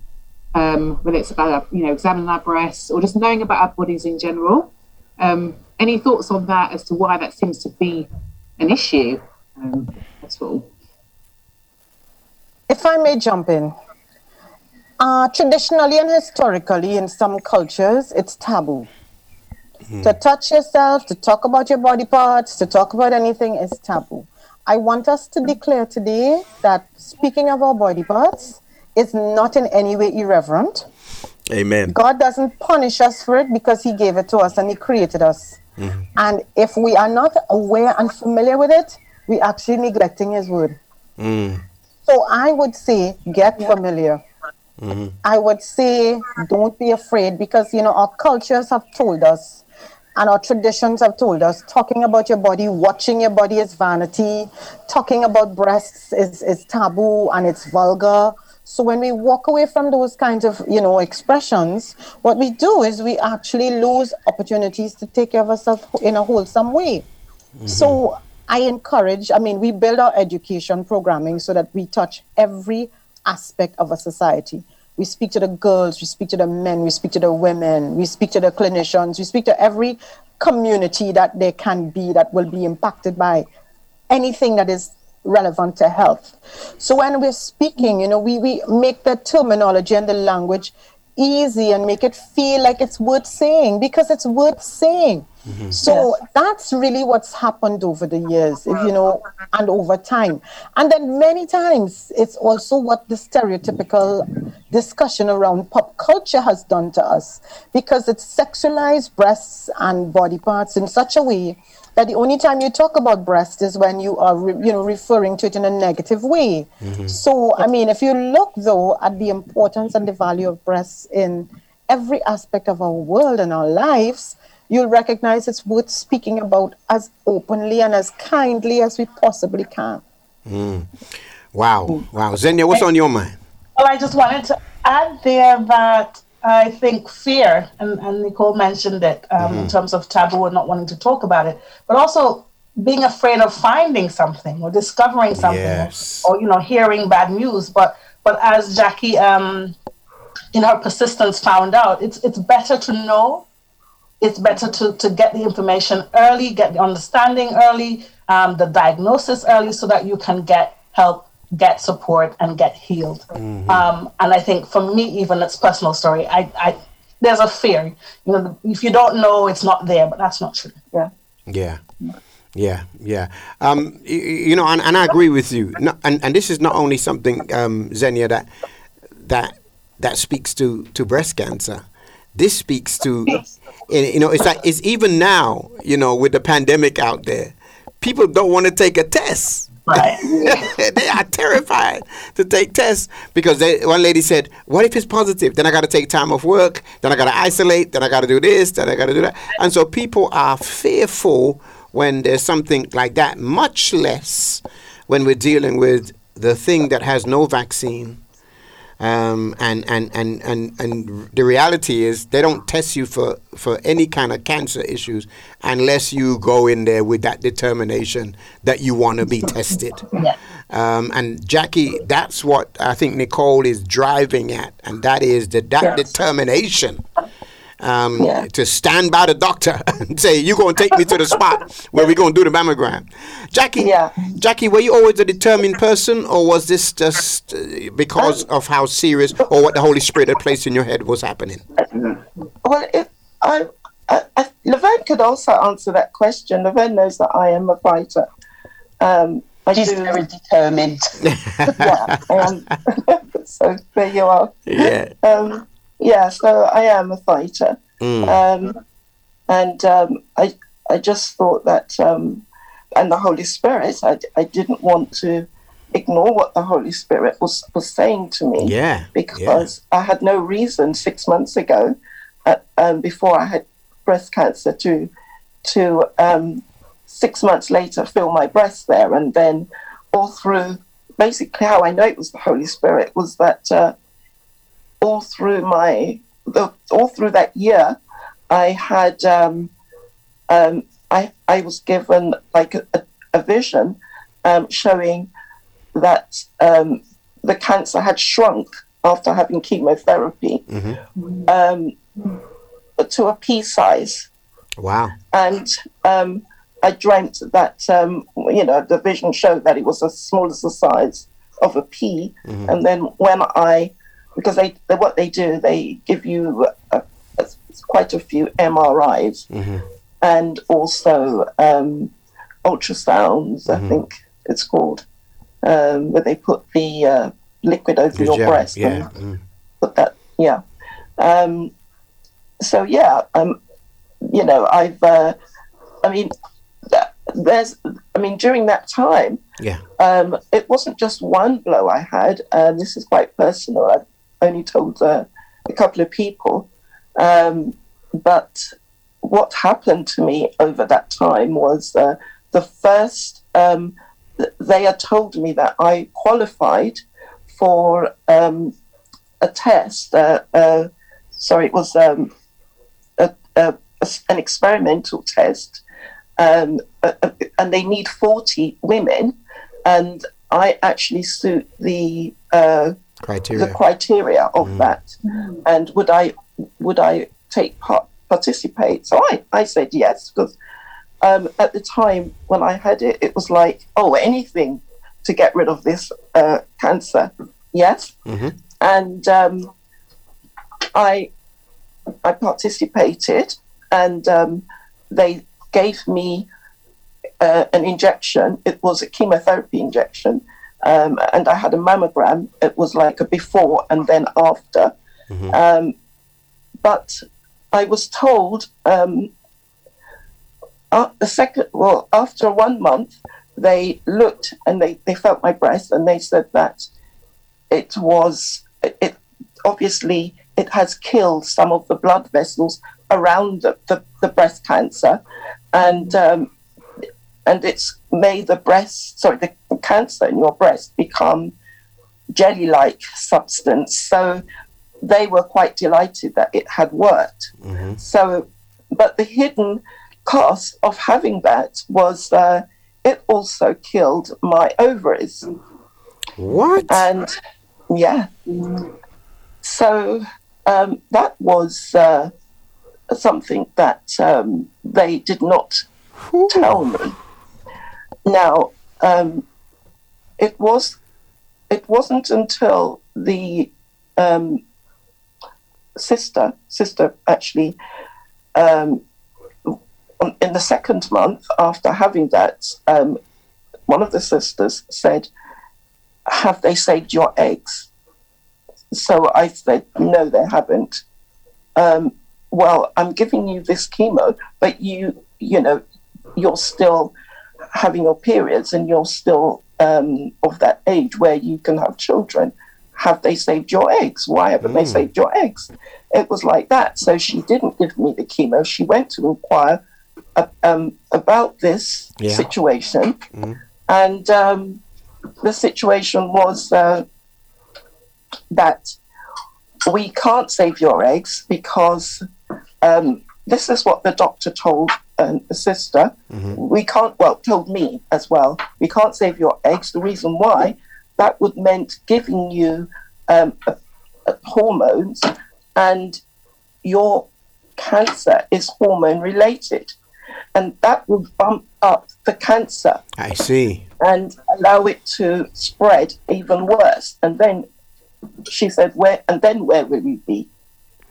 um, whether it's about you know examining our breasts or just knowing about our bodies in general. Um, any thoughts on that as to why that seems to be an issue? Um, that's all. If I may jump in, uh, traditionally and historically, in some cultures, it's taboo. To hmm. touch yourself, to talk about your body parts, to talk about anything is taboo. I want us to declare today that speaking of our body parts is not in any way irreverent. Amen. God doesn't punish us for it because He gave it to us and He created us. Mm-hmm. And if we are not aware and familiar with it, we're actually neglecting His word. Mm. So I would say get familiar. Mm-hmm. I would say don't be afraid because you know our cultures have told us and our traditions have told us talking about your body, watching your body is vanity, talking about breasts is, is taboo and it's vulgar. So when we walk away from those kinds of, you know, expressions, what we do is we actually lose opportunities to take care of ourselves in a wholesome way. Mm-hmm. So I encourage, I mean, we build our education programming so that we touch every aspect of a society. We speak to the girls, we speak to the men, we speak to the women, we speak to the clinicians, we speak to every community that there can be that will be impacted by anything that is relevant to health. So when we're speaking, you know, we, we make the terminology and the language easy and make it feel like it's worth saying because it's worth saying. Mm-hmm. So that's really what's happened over the years, you know, and over time. And then many times it's also what the stereotypical discussion around pop culture has done to us because it's sexualized breasts and body parts in such a way that the only time you talk about breast is when you are re- you know referring to it in a negative way. Mm-hmm. So i mean if you look though at the importance and the value of breasts in every aspect of our world and our lives you'll recognize it's worth speaking about as openly and as kindly as we possibly can. Mm. Wow, wow. Xenia, what's on your mind? Well, I just wanted to add there that I think fear, and, and Nicole mentioned it um, in terms of taboo and not wanting to talk about it, but also being afraid of finding something or discovering something, Yes. or, you know, hearing bad news. But but as Jackie, um, in her persistence, found out, it's it's better to know. It's better to, to get the information early, get the understanding early, um, the diagnosis early, so that you can get help, get support, and get healed. Um, and I think for me, even it's personal story. I, I there's a fear. You know, if you don't know, it's not there, but that's not true. Yeah. Yeah. Yeah, yeah. Um, you, you know, and, and I agree with you. No, and, and this is not only something, um, Xenia, that that that speaks to, to breast cancer. This speaks to, you know, it's like it's even now, you know, with the pandemic out there, people don't want to take a test. Right. they are terrified to take tests because they, one lady said, "What if it's positive? Then I got to take time off work. Then I got to isolate. Then I got to do this. Then I got to do that." And so people are fearful when there's something like that. Much less when we're dealing with the thing that has no vaccine. Um, and, and, and, and, and the reality is they don't test you for, for any kind of cancer issues unless you go in there with that determination that you want to be tested. Yeah. Um, and Jackie, that's what I think Nicole is driving at, and that is that that Yes. determination um, Yeah. to stand by the doctor and say, "You're going to take me to the spot where we're going to do the mammogram." Jackie, Yeah. Jackie, were you always a determined person, or was this just uh, because of how serious or what the Holy Spirit had placed in your head was happening? Well, if I, I, I Laverne could also answer that question. Laverne knows that I am a fighter. Um, I She's do, very determined. yeah, I am. so there you are. Yeah. Um, yeah, so I am a fighter, um, and um, I I just thought that, um, and the Holy Spirit, I, I didn't want to ignore what the Holy Spirit was was saying to me Yeah. because I had no reason six months ago, uh, um, before I had breast cancer, to to um, six months later feel my breast there, and then all through. Basically, how I know it was the Holy Spirit was that uh, all through my the, all through that year, I had um, um, I I was given like a, a, vision um, showing that um, the cancer had shrunk after having chemotherapy um, to a pea size, Wow. and um, I dreamt that um, you know the vision showed that it was as small as the size of a pea, and then when I because they, they what they do they give you a, a, quite a few MRIs and also um, ultrasounds. I think it's called um, where they put the uh, liquid over The your gel, breast Yeah. and put that yeah um so yeah um you know i've uh, i mean there's i mean during that time Yeah. um it wasn't just one blow i had um this is quite personal only told uh, a couple of people um but what happened to me over that time was uh, the first um th- they had told me that i qualified for um, a test. Uh, uh, sorry, it was um, a, a, a- an experimental test, um, and they need 40 women, and I actually suit the uh, Criteria. the criteria of that, and would I would I take part participate? So I, I said yes because um, at the time when I had it, it was like oh anything to get rid of this uh, cancer, yes, Mhm. and um, I I participated, and um, they gave me uh, an injection. It was a chemotherapy injection, um, and I had a mammogram. It was like a before and then after. Um, but I was told um, uh, the second, well, after one month, they looked and they, they felt my breast and they said that it was it, it obviously it has killed some of the blood vessels around the, the, the breast cancer and um, and it's made the breast sorry the, the cancer in your breast become jelly like substance. So they were quite delighted that it had worked. So but the hidden cost of having that was uh, it also killed my ovaries. What? and yeah. So um, that was uh, something that um, they did not tell me now um, it was it wasn't until the um, sister sister actually um, in the second month after having that um, one of the sisters said have they saved your eggs? So I said, no, they haven't. Um, well, I'm giving you this chemo, but you, you know, you're still having your periods and you're still um, of that age where you can have children. Have they saved your eggs? Why haven't they saved your eggs? It was like that. So she didn't give me the chemo. She went to inquire uh, um, about this Yeah. situation. And um, the situation was uh, that we can't save your eggs because um, this is what the doctor told the sister. We can't, well, told me as well. We can't save your eggs. The reason why that would meant giving you um, a, a hormones, and your cancer is hormone related, and that would bump up the cancer I see. and allow it to spread even worse. And then she said, "Where? And then where will you be?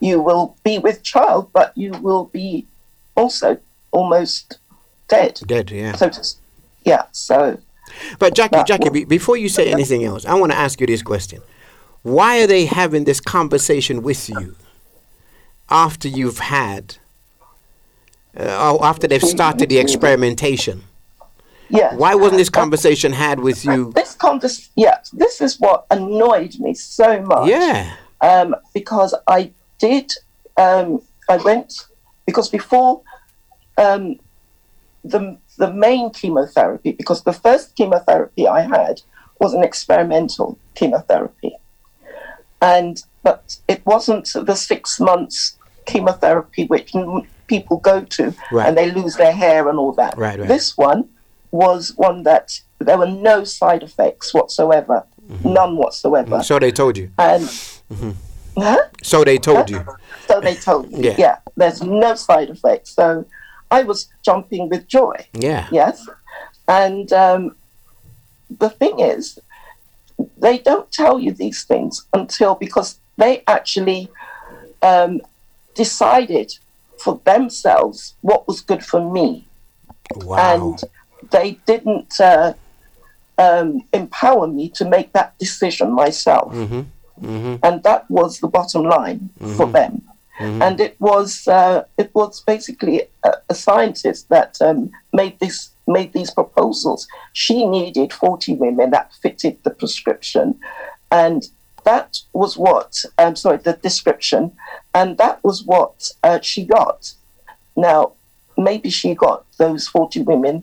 You will be with child, but you will be also almost dead. Dead, yeah. So, to, s- yeah. So But Jackie, That Jackie, be, before you say anything else, I want to ask you this question: Why are they having this conversation with you after you've had, uh, after they've started the experimentation? yeah. Why wasn't this conversation had with you? This convers, yeah. This is what annoyed me so much. Yeah. um, because I did. Um, I went because before um, the the main chemotherapy, because the first chemotherapy I had was an experimental chemotherapy, and but it wasn't the six months chemotherapy which people go to Right. and they lose their hair and all that. Right, right. This one was one that there were no side effects whatsoever, Mm-hmm. none whatsoever, So they told you. and. Huh? So they told you. So they told me, Yeah. yeah. there's no side effects. So I was jumping with joy, Yeah. yes. And um, the thing is, they don't tell you these things until because they actually um, decided for themselves what was good for me Wow. and they didn't uh, um, empower me to make that decision myself. And that was the bottom line for them. And it was uh, it was basically a, a scientist that um, made this made these proposals. She needed forty women that fitted the prescription, and that was what um, sorry the description, and that was what uh, she got. Now, maybe she got those 40 women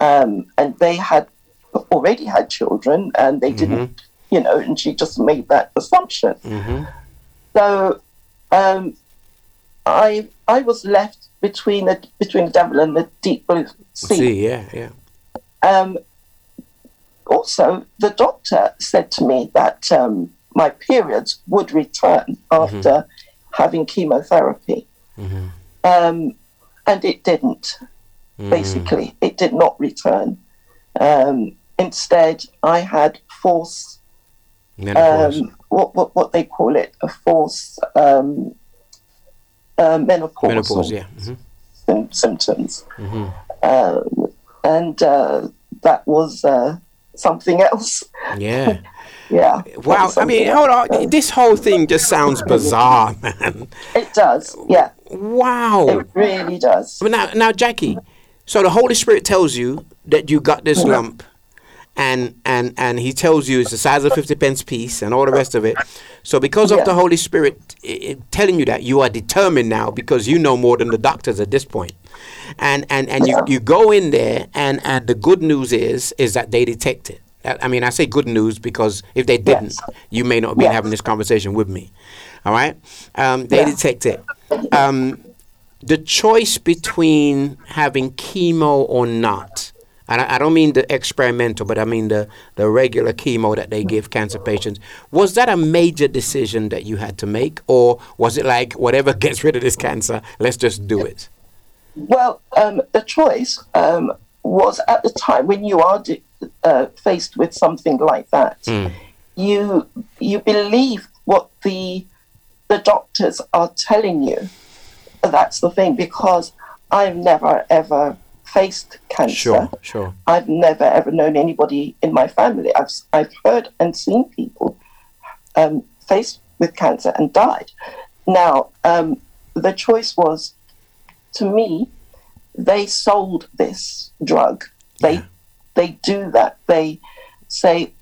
um, and they had already had children and they didn't you know, and she just made that assumption. Mm-hmm. So um, I I was left between the between the devil and the deep blue sea. See, yeah, yeah. Um, also, the doctor said to me that um, my periods would return after having chemotherapy, Mm-hmm. um, and it didn't. Basically, it did not return. Um, instead, I had force um, what, what what they call it a force um, uh, menopausal Menopause, yeah. hmm sym- symptoms, um, and uh, that was uh, something else. Yeah. Yeah. Wow. I mean, hold else. on. This whole thing just sounds bizarre, man. It does. Yeah, Wow. it really does. But now, now, Jackie. So the Holy Spirit tells you that you got this lump, and and and He tells you it's the size of fifty pence piece and all the rest of it. So because of Yeah. the Holy Spirit telling you that, you are determined now because you know more than the doctors at this point. And and and you, you go in there, and and the good news is is that they detect it. I mean, I say good news because if they didn't, Yes. you may not be Yes. having this conversation with me. All right? Um, they Yeah. detect it. Um, the choice between having chemo or not, I, I don't mean the experimental, but I mean the, the regular chemo that they give cancer patients, was that a major decision that you had to make? Or was it like, whatever gets rid of this cancer, let's just do it? Well, um, the choice um, was at the time when you are di- uh, faced with something like that, you you believe what the the doctors are telling you. That's the thing because I've never ever faced cancer. Sure, sure. I've never ever known anybody in my family. I've I've heard and seen people um, faced with cancer and died. Now, um, the choice was, to me, they sold this drug. They Yeah. they do that. They say,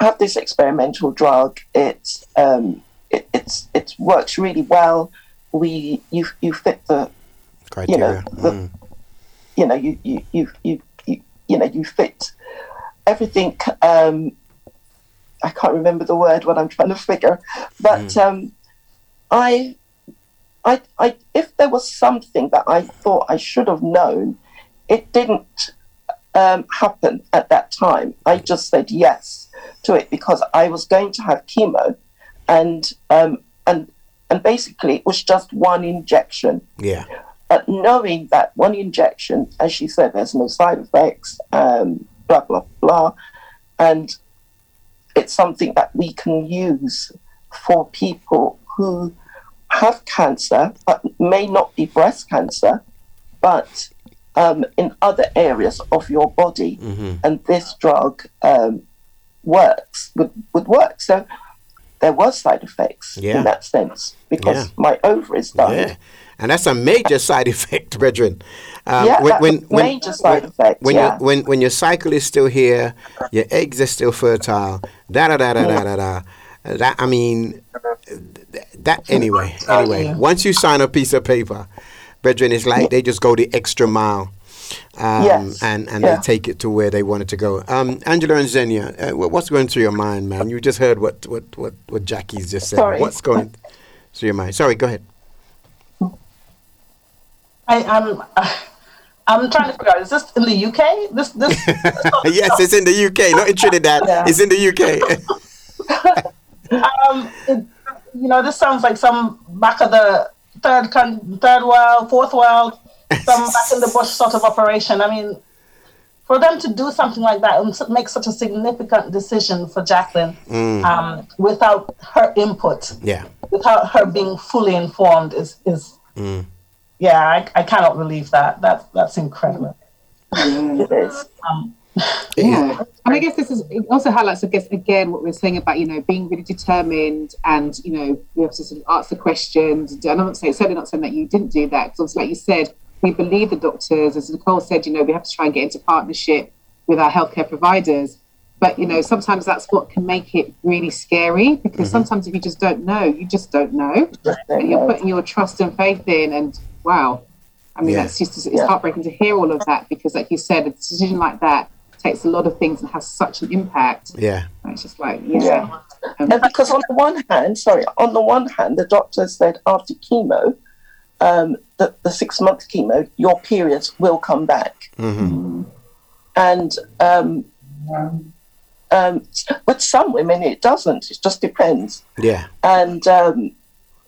have this experimental drug. It's um, it, it's it works really well. We you you fit the Criteria. You know, the- Mm. You know you you you you you, you know you fit everything um i can't remember the word what i'm trying to figure but um i i i if there was something that i thought i should have known it didn't um, happen at that time. I just said yes to it because i was going to have chemo and um and and basically it was just one injection. Yeah. But knowing that one injection, as she said, there's no side effects, um, blah, blah, blah. And it's something that we can use for people who have cancer, but may not be breast cancer, but um, in other areas of your body. And this drug um, works, would, would work. So there was side effects Yeah. in that sense because Yeah. my ovaries died. Yeah. And that's a major side effect, brethren. Um, Yeah, that's a major side effect, When, yeah. you, when, when your cycle is still here, your eggs are still fertile, da da da da da da da. That, I mean, th- that anyway. Anyway, once you sign a piece of paper, brethren, it's like they just go the extra mile. Um, Yes, and and yeah. they take it to where they want it to go. Um, Angela and Xenia, uh, what's going through your mind, man? You just heard what what what, what Jackie's just said. Sorry. What's going through your mind? Sorry, go ahead. I, I'm I'm trying to figure out is this in the UK? This this yes, it's in the UK, not in Trinidad. Yeah. It's in the UK. um, it, you know, this sounds like some back of the third third world, fourth world, some back in the bush sort of operation. I mean, for them to do something like that and make such a significant decision for Jacqueline um, without her input, yeah. without her being fully informed, is is yeah, I, I cannot believe that. That that's incredible. It is. Um, yeah. And I guess this is it also highlights, I guess, again what we we're saying about, you know, being really determined and, you know, we have to sort of ask the questions. And I'm not saying certainly not saying that you didn't do that. Because like you said, we believe the doctors, as Nicole said, you know, we have to try and get into partnership with our healthcare providers. But you know, sometimes that's what can make it really scary because sometimes if you just don't know, you just don't know. And you're putting your trust and faith in and wow. I mean Yeah. that's just it's Yeah. heartbreaking to hear all of that because like you said, a decision like that takes a lot of things and has such an impact. Yeah. And it's just like, yeah. Yeah. Um, And because on the one hand, sorry, on the one hand, the doctor said after chemo, um, the, the six month chemo, your periods will come back. And um, um, with some women, it doesn't. It just depends. Yeah. And um,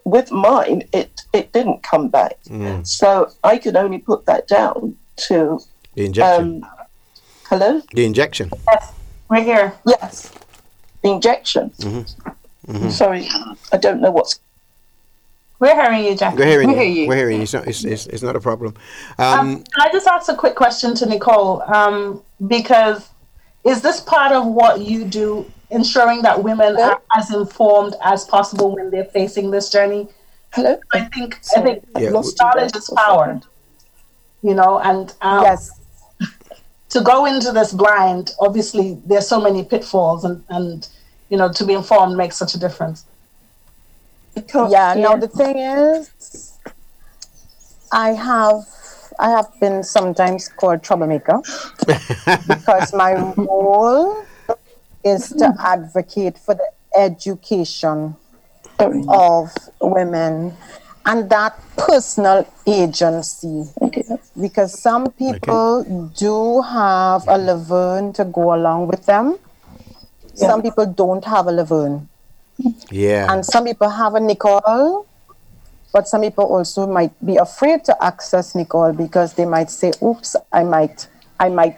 with mine, it, it didn't come back. So I could only put that down to, The injection. um, hello? the injection. Yes, We're here. Yes, the injection. Sorry, I don't know what's We're hearing you, Jack. We're hearing We you. hear you. We're hearing you. It's not, it's, it's, it's not a problem. Um, Um, can I just ask a quick question to Nicole? Um, because is this part of what you do, ensuring that women are as informed as possible when they're facing this journey? hello. I think I think Yeah, you knowledge there is for a power. You know, and um, Yes. to go into this blind, obviously there's so many pitfalls, and and you know to be informed makes such a difference. I can't yeah hear. now the thing is i have i have been sometimes called troublemaker because my role is to advocate for the education Sorry. of women and that personal agency. Because some people do have a laverne to go along with them. Some people don't have a laverne. Yeah. and some people have a Nicole, but some people also might be afraid to access Nicole because they might say, "Oops, I might, I might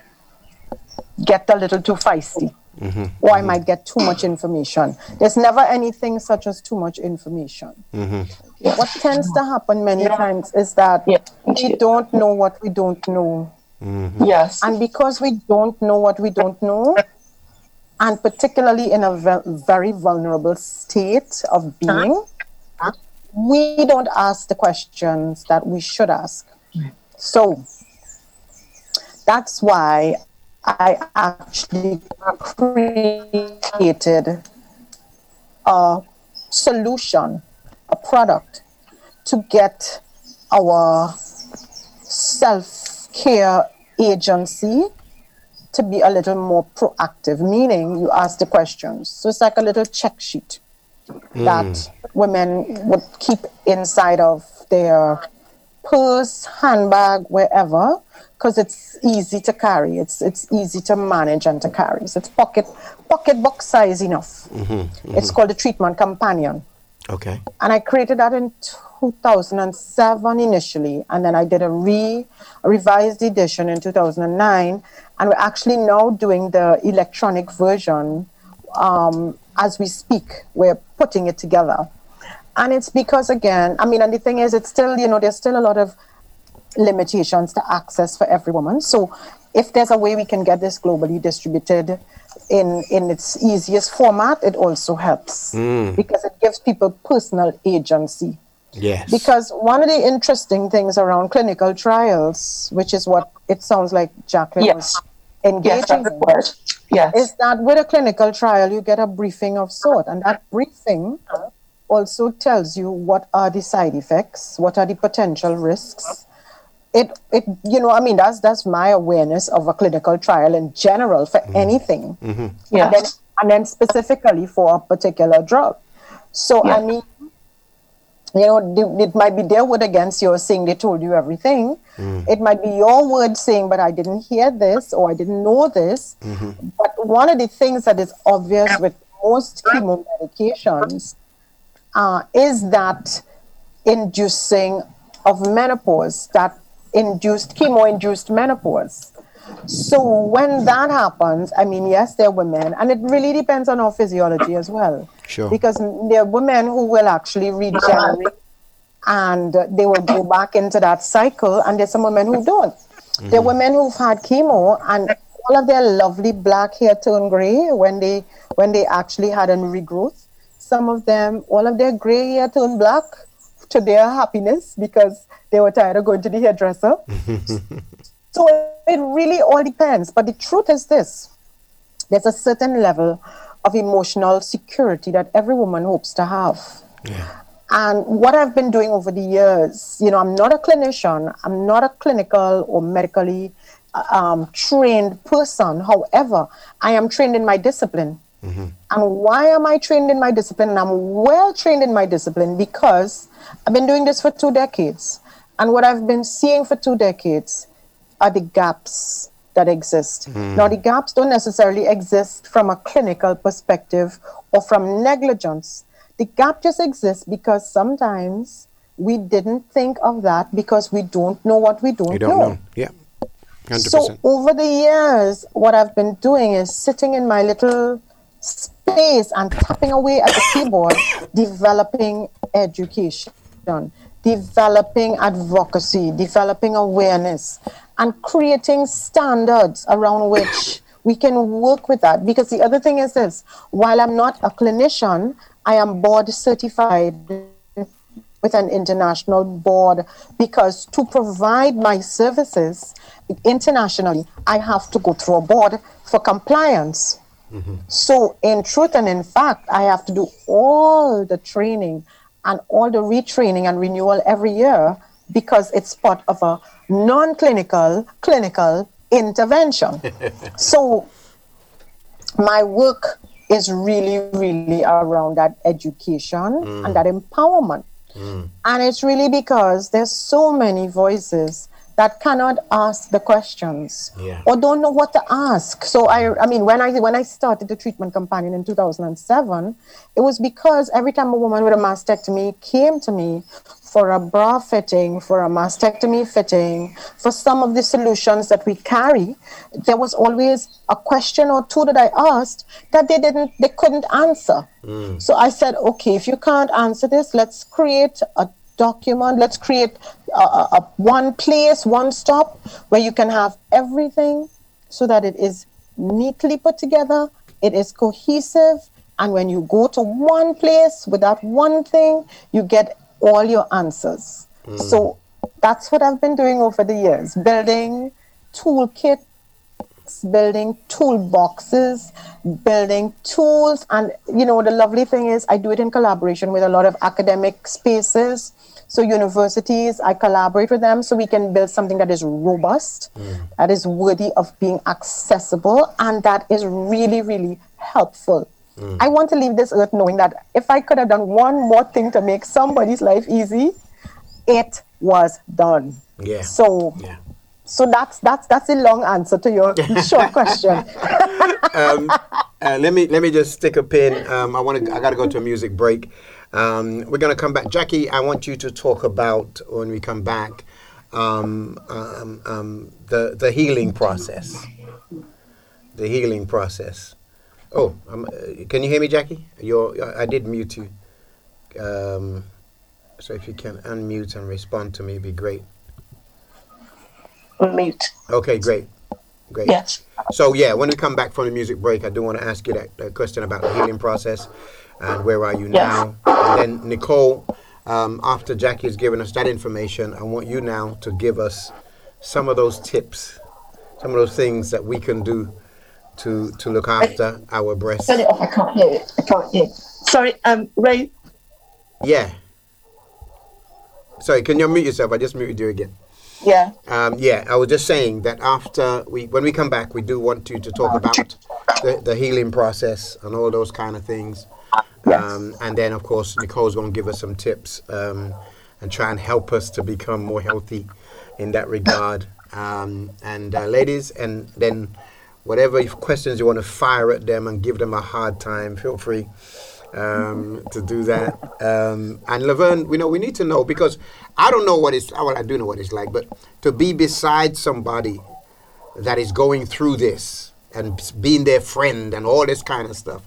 get a little too feisty, Mm-hmm. or I might get too much information." There's never anything such as too much information. Mm-hmm. What tends to happen many times is that Yeah. we don't know what we don't know. Mm-hmm. Yes. And because we don't know what we don't know, and particularly in a ve- very vulnerable state of being, we don't ask the questions that we should ask. So that's why I actually created a solution, a product to get our self care agency to be a little more proactive, meaning you ask the questions. So it's like a little check sheet that hmm. women would keep inside of their purse, handbag, wherever, because it's easy to carry. It's it's easy to manage and to carry. So it's pocket pocketbook size enough. It's called the treatment companion okay. and I created that in 2007 initially, and then I did a re a revised edition in 2009, and we're actually now doing the electronic version um, as we speak. We're putting it together, and it's because again, I mean, and the thing is, it's still you know there's still a lot of limitations to access for every woman. So if there's a way we can get this globally distributed in in its easiest format, it also helps hmm. because it gives people personal agency. Yes. Because one of the interesting things around clinical trials, which is what it sounds like Jacqueline Yes. was engaging that's the in. Yes. is that with a clinical trial you get a briefing of sort, and that briefing also tells you what are the side effects, what are the potential risks. It, it, you know, I mean, that's that's my awareness of a clinical trial in general for mm-hmm. anything, mm-hmm. and then yes. and then specifically for a particular drug. So I mean, you know, the- it might be their word against yours saying they told you everything. Mm. It might be your word saying, but I didn't hear this or I didn't know this. Mm-hmm. But one of the things that is obvious with most chemo medications uh, is that inducing of menopause, that induced chemo induced menopause. So when that happens, I mean, yes, there are women, and it really depends on our physiology as well. Sure. Because there are women who will actually regenerate and they will go back into that cycle, and there's some women who don't. There are mm-hmm. women who've had chemo and all of their lovely black hair turned gray when they when they actually had a regrowth. Some of them, all of their gray hair turned black to their happiness because they were tired of going to the hairdresser. So it really all depends. But the truth is this there's a certain level of emotional security that every woman hopes to have. And what I've been doing over the years, you know, I'm not a clinician, I'm not a clinical or medically um, trained person. However, I am trained in my discipline. Mm-hmm. And why am I trained in my discipline? And I'm well trained in my discipline because I've been doing this for two decades. And what I've been seeing for two decades are the gaps that exist. Now, the gaps don't necessarily exist from a clinical perspective or from negligence. The gap just exists because sometimes we didn't think of that because we don't know what we don't, You don't know. Yeah. 100%. so over the years, what I've been doing is sitting in my little space and tapping away at the keyboard, developing education, developing advocacy, developing awareness, and creating standards around which we can work with that. Because the other thing is this while I'm not a clinician, I am board certified with an international board because to provide my services internationally, I have to go through a board for compliance. So, in truth and in fact, I have to do all the training and all the retraining and renewal every year because it's part of a non clinical, clinical intervention. so, my work is really, really around that education mm. and that empowerment. Mm. And it's really because there's so many voices that cannot ask the questions Yeah. or don't know what to ask. So I, mm. I mean, when I when I started the treatment companion in 2007, it was because every time a woman with a mastectomy came to me for a bra fitting, for a mastectomy fitting, for some of the solutions that we carry, there was always a question or two that I asked that they didn't, they couldn't answer. Mm. So I said, okay, if you can't answer this, let's create a document. Let's create a, a, a one place, one stop where you can have everything so that it is neatly put together, it is cohesive, and when you go to one place with that one thing, you get all your answers. Mm. So that's what I've been doing over the years building toolkits, building toolboxes, building tools. And, you know, the lovely thing is, I do it in collaboration with a lot of academic spaces. So, universities, I collaborate with them so we can build something that is robust, that is worthy of being accessible, and that is really, really helpful. I want to leave this earth knowing that if I could have done one more thing to make somebody's life easy, it was done. Yeah. So, Yeah. so that's that's that's a long answer to your short question. um, uh, let me let me just stick a pin. Um, I want to. I got to go to a music break. Um, we're gonna come back, Jackie. I want you to talk about when we come back um, um, um, the the healing process. The healing process. Oh, um, uh, can you hear me, Jackie? You're, I I did mute you. Um, so if you can unmute and respond to me, it'd be great. Mute. Okay, great, great. Yes. So yeah, when we come back from the music break, I do want to ask you that, that question about the healing process and where are you Yes. now? And then Nicole, um, after Jackie has given us that information, I want you now to give us some of those tips, some of those things that we can do to to look after our breasts. Turn it off. I can't hear it. I can't hear. Sorry, um, Ray. Yeah. Sorry, can you unmute yourself? I just muted you again. Yeah. Um, yeah, I was just saying that after we, when we come back, we do want you to talk about the, the healing process and all those kind of things. Um, and then, of course, Nicole's going to give us some tips um, and try and help us to become more healthy in that regard. Um, and uh, ladies, and then whatever questions you want to fire at them and give them a hard time, feel free um, to do that. Um, and Laverne, we know we need to know because I don't know what it's. Well, I do know what it's like, but to be beside somebody that is going through this and being their friend and all this kind of stuff.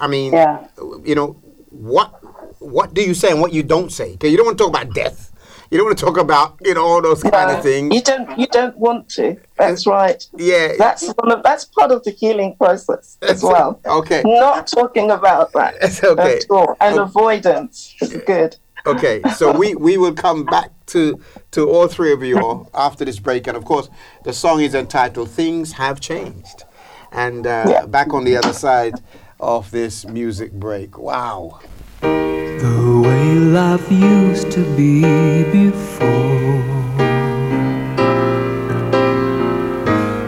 I mean, Yeah. you know, what what do you say and what you don't say? Because you don't want to talk about death. You don't want to talk about you know all those kind of things. You don't. You don't want to. That's right. yeah, That's one of. That's part of the healing process as well. Okay. Not talking about that It's okay. at all, and Okay. avoidance is good. Okay, so we, we will come back to to all three of you all after this break, and of course, the song is entitled "Things Have Changed," and uh, Yeah. back on the other side of this music break. Wow. The way love used to be before.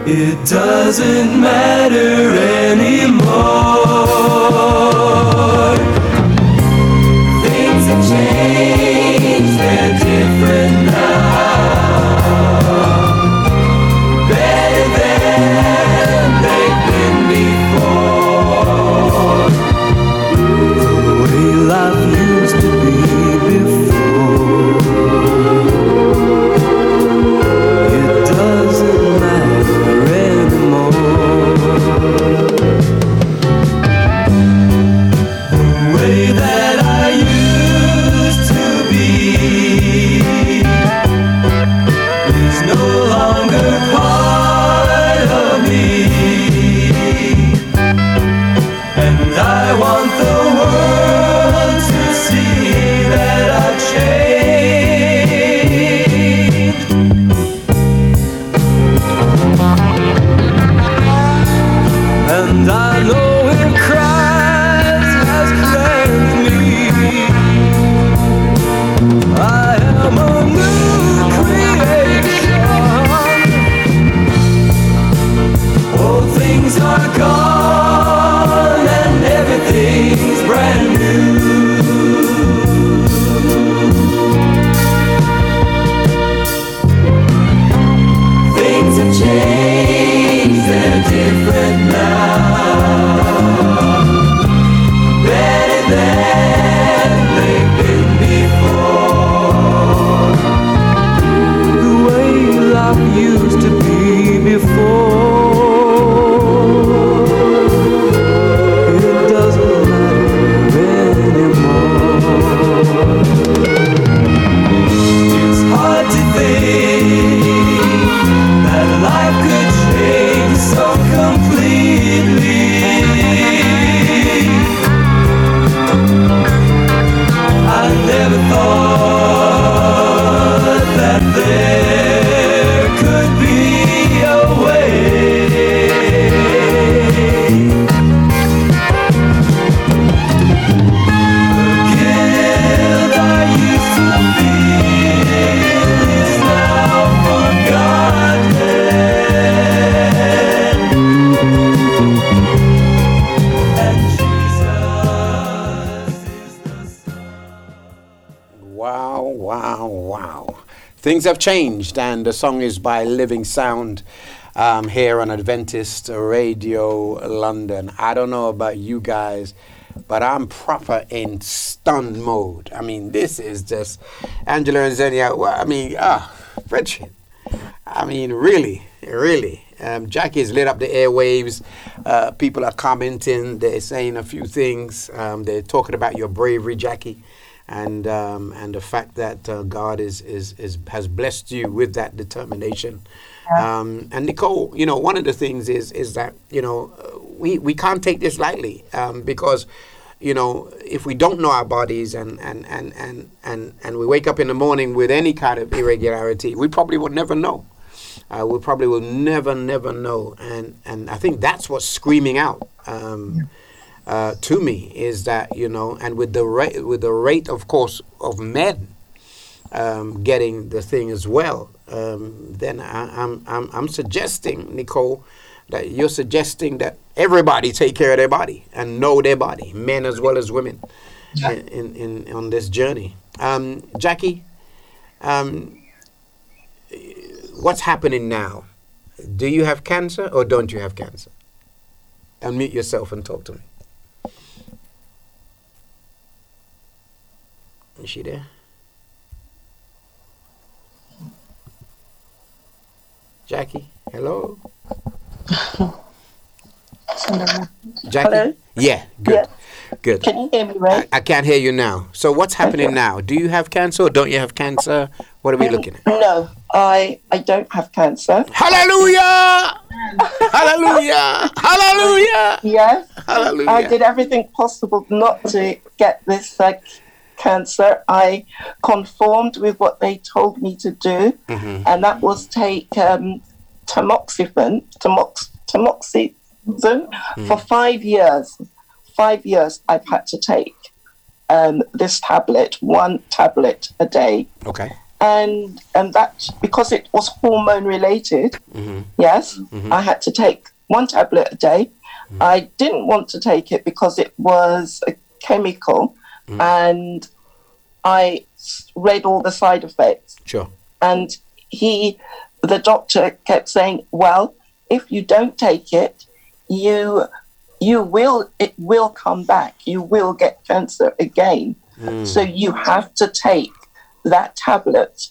It doesn't matter anymore. Things have changed, and the song is by Living Sound um, here on Adventist Radio London. I don't know about you guys, but I'm proper in stun mode. I mean, this is just Angela and Xenia. well, I mean, ah, Richard. I mean, really, really. Um, Jackie has lit up the airwaves. Uh, people are commenting. They're saying a few things. Um, they're talking about your bravery, Jackie, and um, and the fact that uh, God is, is is has blessed you with that determination. Um, and Nicole, you know, one of the things is is that you know we we can't take this lightly um, because you know, if we don't know our bodies and, and, and, and, and, and we wake up in the morning with any kind of irregularity, we probably would never know. Uh, we probably will never, never know. And, and I think that's what's screaming out um, uh, to me is that, you know, and with the, rate, with the rate, of course, of men um, getting the thing as well, um, then I, I'm, I'm, I'm suggesting, Nicole, that you're suggesting that everybody take care of their body and know their body, men as well as women, in, in, in on this journey. Um, Jackie, um, what's happening now? Do you have cancer or don't you have cancer? Unmute yourself and talk to me. Is she there? Jackie, hello. Jackie? Hello? Yeah, good. Yeah. Good. Can you hear me I, right? I can't hear you now. So what's happening now? Do you have cancer or don't you have cancer? What are we um, looking at? No, I I don't have cancer. Hallelujah! Hallelujah! Hallelujah! Yes, Hallelujah! I did everything possible not to get this like cancer. I conformed with what they told me to do, Mhm. and that was take um, tamoxifen, tamox, tamoxifen for five years. Five years I've had to take um, this tablet, one tablet a day. Okay. and and that because it was hormone related. Yes, I had to take one tablet a day. I didn't want to take it because it was a chemical, and I read all the side effects. Sure. and he the doctor kept saying well if you don't take it you you will it will come back. You will get cancer again. So you have to take that tablet.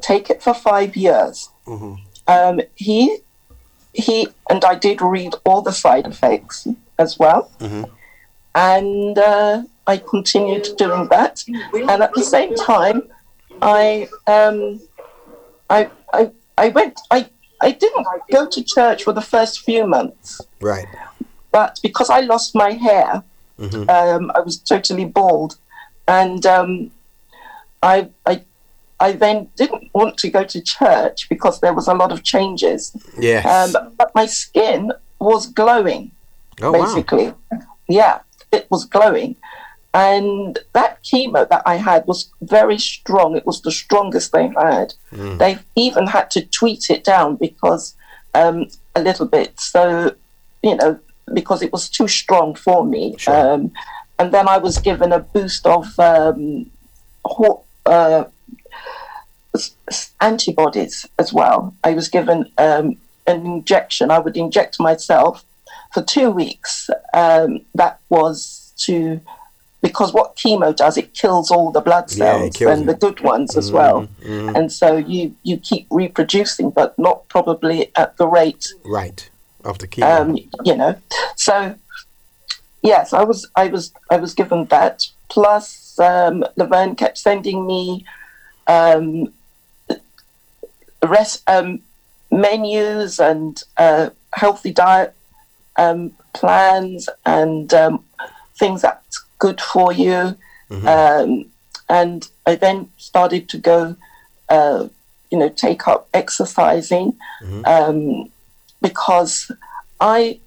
Take it for five years. Um, he he and i did read all the side effects as well. And uh, i continued doing that and at the same time i um, I, I, I went, I, I didn't go to church for the first few months, Right. but because I lost my hair, um, I was totally bald. And um, I, I, I then didn't want to go to church because there was a lot of changes. Yes. Um, but my skin was glowing oh wow. basically. Yeah, it was glowing. And that chemo that I had was very strong. It was the strongest they had. They even had to tweet it down because um, a little bit. So, you know, because it was too strong for me. Sure. Um, and then I was given a boost of um, ho- uh, antibodies as well. I was given um, an injection. I would inject myself for two weeks. Um, that was to because what chemo does, it kills all the blood cells kills and the good ones as well. And so you you keep reproducing, but not probably at the rate Right. Of the chemo. um, you know. So yes, I was I was I was given that. Plus, um, Laverne kept sending me um, rest um, menus and uh, healthy diet um, plans and um, things that's good for you. Um, and I then started to go, uh, you know, take up exercising um, because I,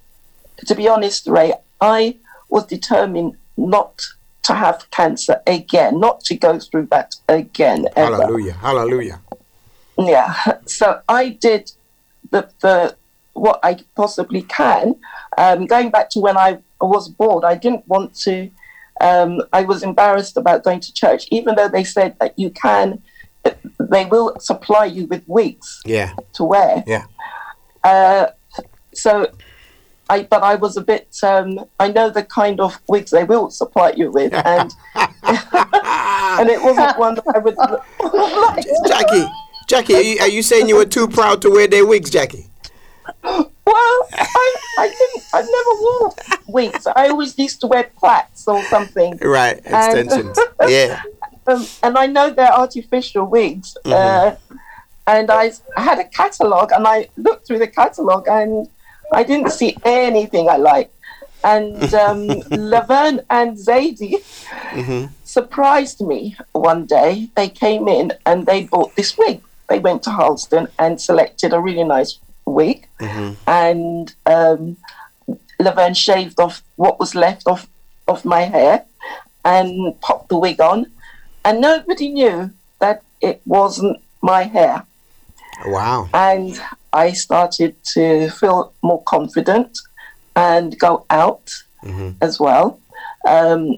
to be honest, Ray, I was determined not to have cancer again, not to go through that again ever. Hallelujah. Hallelujah. Yeah. So I did the the what I possibly can. Um, going back to when I was bored, I didn't want to. Um, I was embarrassed about going to church, even though they said that you can. They will supply you with wigs Yeah. to wear. Yeah. Uh, so, I but I was a bit. Um, I know the kind of wigs they will supply you with, and and it wasn't one that I would like. Jackie. Jackie, are you, are you saying you were too proud to wear their wigs, Jackie? Well, I, I didn't. I've never wore wigs. I always used to wear plaits or something. Right. Extensions. yeah. Um, and I know they're artificial wigs. Uh, and I had a catalogue, and I looked through the catalogue, and I didn't see anything I liked. And um, Laverne and Zadie surprised me one day. They came in and they bought this wig. They went to Halston and selected a really nice wig, and um, Laverne shaved off what was left of, of my hair and popped the wig on, and nobody knew that it wasn't my hair. Wow. And I started to feel more confident and go out as well. Um,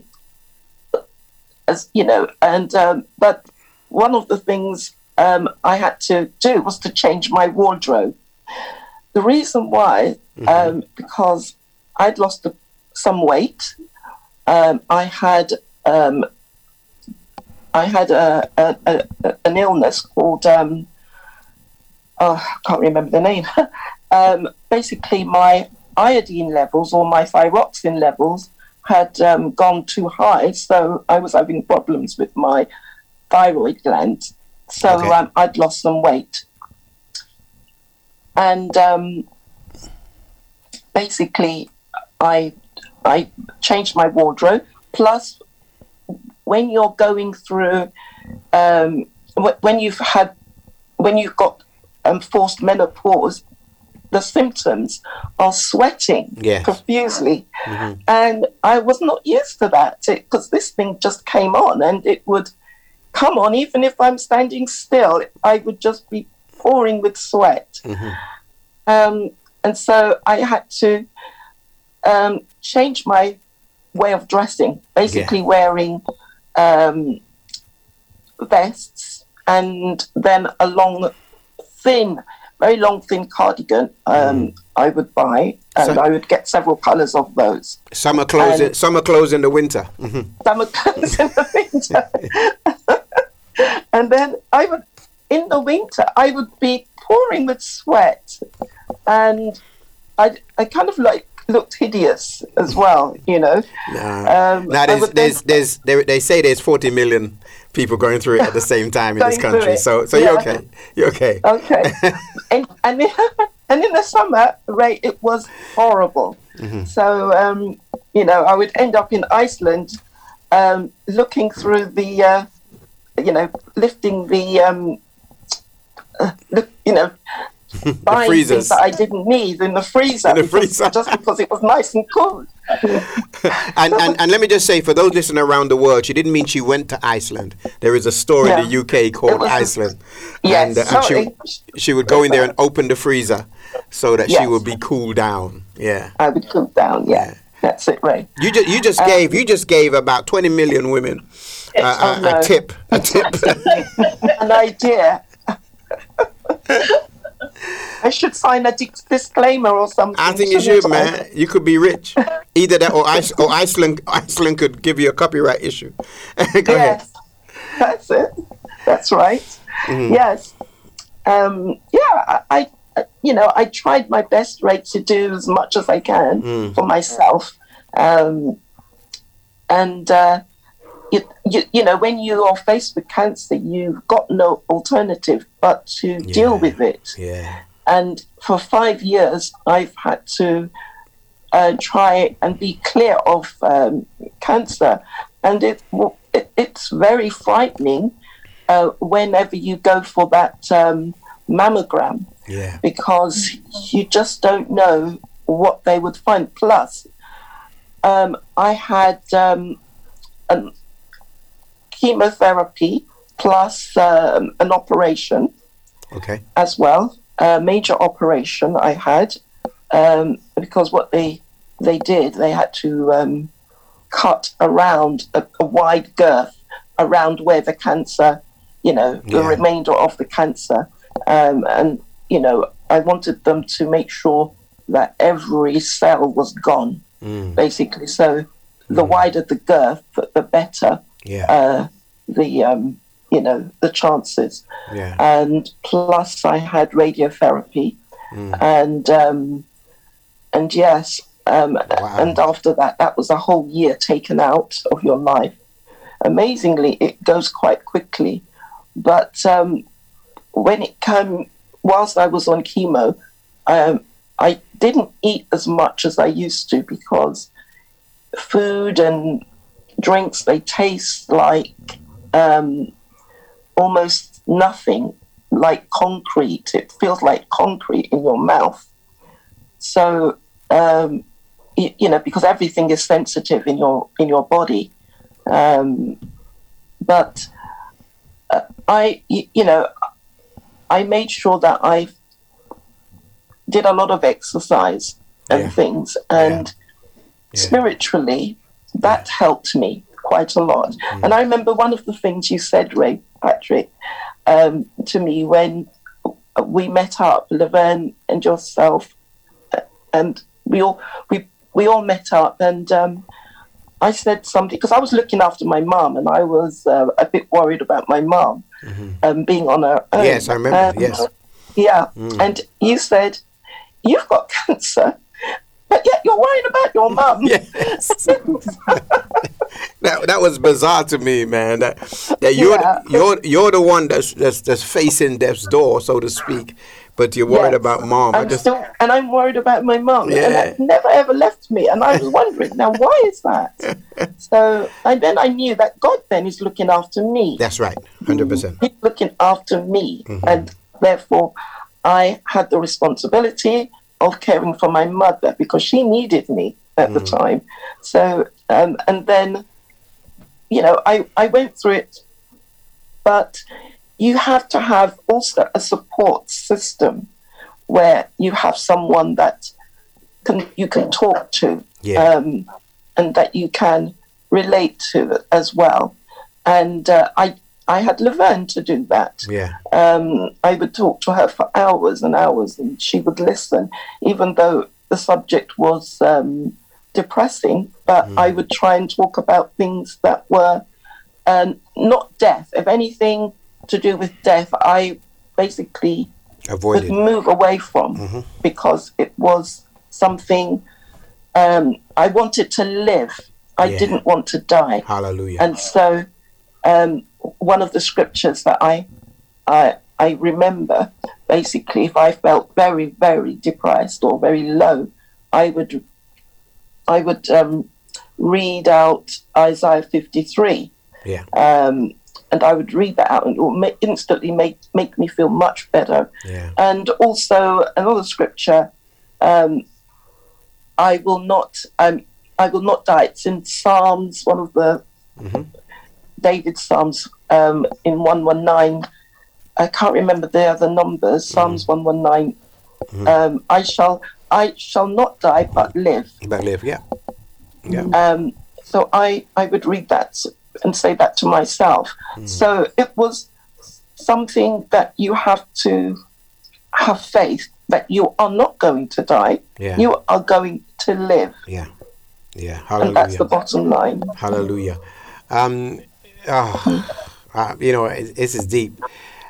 as you know, and um, but one of the things um, I had to do was to change my wardrobe. The reason why, um, because I'd lost a, some weight. Um, I had um, I had a, a, a, an illness called um, oh, I can't remember the name. um, basically, my iodine levels or my thyroxine levels had um, gone too high, so I was having problems with my thyroid gland. So Okay. um, I'd lost some weight, and um, basically, I I changed my wardrobe. Plus, when you're going through, um, when you've had, when you've got um, forced menopause, the symptoms are sweating Yes. profusely, and I was not used to that because this thing just came on, and it would, come on, even if I'm standing still, I would just be pouring with sweat. Um, and so I had to um, change my way of dressing, basically wearing um, vests and then a long, thin, very long, thin cardigan um, I would buy, and So- I would get several colors of those. Summer clothes. in, summer clothes in the winter. hmm summer clothes in the winter. and then I would, in the winter, I would be pouring with sweat, and I, I kind of like looked hideous as well, you know. Nah. Um, now there's, there's, there's, they, they say there's 40 million people going through it at the same time in this country. So, so you're okay. You're okay. Okay, and and in, and in the summer, right, it was horrible. Mm-hmm. So um, you know, I would end up in Iceland, um, looking through the, uh, you know, lifting the, um, uh, you know, buying freezers. things that I didn't need in the freezer, In the because- just because it was nice and cool. And, and and let me just say, for those listening around the world, she didn't mean she went to Iceland. There is a store in the UK called was- Iceland. Yes, and, uh, and she, she would go in there and open the freezer so that she would be cooled down. Yeah. I would cool down. Yeah, that's it, right. You just you just gave you just gave about 20 million women uh, Um, Oh, a, no. a tip. A tip. An idea. I should sign a dis- disclaimer or something. I think you should, man. You could be rich. Either that or, Ice, or Iceland Iceland could give you a copyright issue. Go ahead. Yes, that's it. That's right. Mm-hmm. Yes. Um, yeah, I, I, you know, I tried my best, right, to do as much as I can Mm. for myself. Um, and, uh, you, you, you know, when you are faced with cancer, you've got no alternative but to deal with it. Yeah. And for five years, I've had to uh, try and be clear of um, cancer. And it, it it's very frightening uh, whenever you go for that um, mammogram Yeah. because you just don't know what they would find. Plus, um, I had um, an chemotherapy plus um, an operation Okay. as well, a major operation I had, um, because what they they did, they had to um, cut around a, a wide girth around where the cancer, you know, the remainder of the cancer, um, and you know, I wanted them to make sure that every cell was gone, Mm. basically. So the wider the girth, the better Yeah. uh, the um, you know the chances yeah. and plus I had radiotherapy, Mm. and um, and yes, um, Wow. and after that, that was a whole year taken out of your life. Amazingly, it goes quite quickly, but um, when it came, whilst I was on chemo, um, I didn't eat as much as I used to because food and drinks they taste like um, almost nothing like concrete. It feels like concrete in your mouth. So, um, you, you know, because everything is sensitive in your in your body. Um, but uh, I, you know, I made sure that I did a lot of exercise and Yeah. things, and Yeah. spiritually, that helped me quite a lot. Mm. And I remember one of the things you said, Ray Patrick, um, to me when we met up, Laverne and yourself, uh, and we all we we all met up, and um, I said something because I was looking after my mum, and I was uh, a bit worried about my mum um, being on her own. Mm-hmm. Yes, I remember, And, yes. Yeah, Mm. and you said you've got cancer, but yet you're worried about your mum. Yes. that, that was bizarre to me, man. That, that you're Yeah. you're you're the one that's, that's that's facing death's door, so to speak, but you're worried Yes. about mom. I'm just still, and I'm worried about my mum, and Yeah. that never ever left me. And I was wondering, now why is that? So, and then I knew that God then is looking after me. that's right, hundred percent. He's looking after me, Mm-hmm. and therefore, I had the responsibility of caring for my mother because she needed me at the Mm. time. So, um, and then, you know, I I went through it but you have to have also a support system where you have someone that can you can talk to Yeah. um, and that you can relate to as well. And uh, I I had Laverne to do that. Yeah. Um, I would talk to her for hours and hours, and she would listen, even though the subject was um, depressing. But I would try and talk about things that were um, not death. If anything to do with death, I basically Avoid would move away from because it was something um, I wanted to live. I Yeah. didn't want to die. Hallelujah. And so, um, one of the scriptures that I, I, I remember, basically, if I felt very, very depressed or very low, I would, I would um, read out Isaiah fifty-three, yeah. um, and I would read that out, and it would ma- instantly make make me feel much better. Yeah. And also another scripture, um, I will not, um, I will not die. It's in Psalms, one of the David Psalms, um, in one one nine. I can't remember the other numbers. Psalms one one nine. Um, I shall, I shall not die, but live. But live. Yeah. Yeah. Um, so I, I would read that and say that to myself. So it was something that you have to have faith that you are not going to die. Yeah. You are going to live. Yeah. Yeah. And that's the bottom line. Hallelujah. Um, oh, uh, you know, it, this is deep.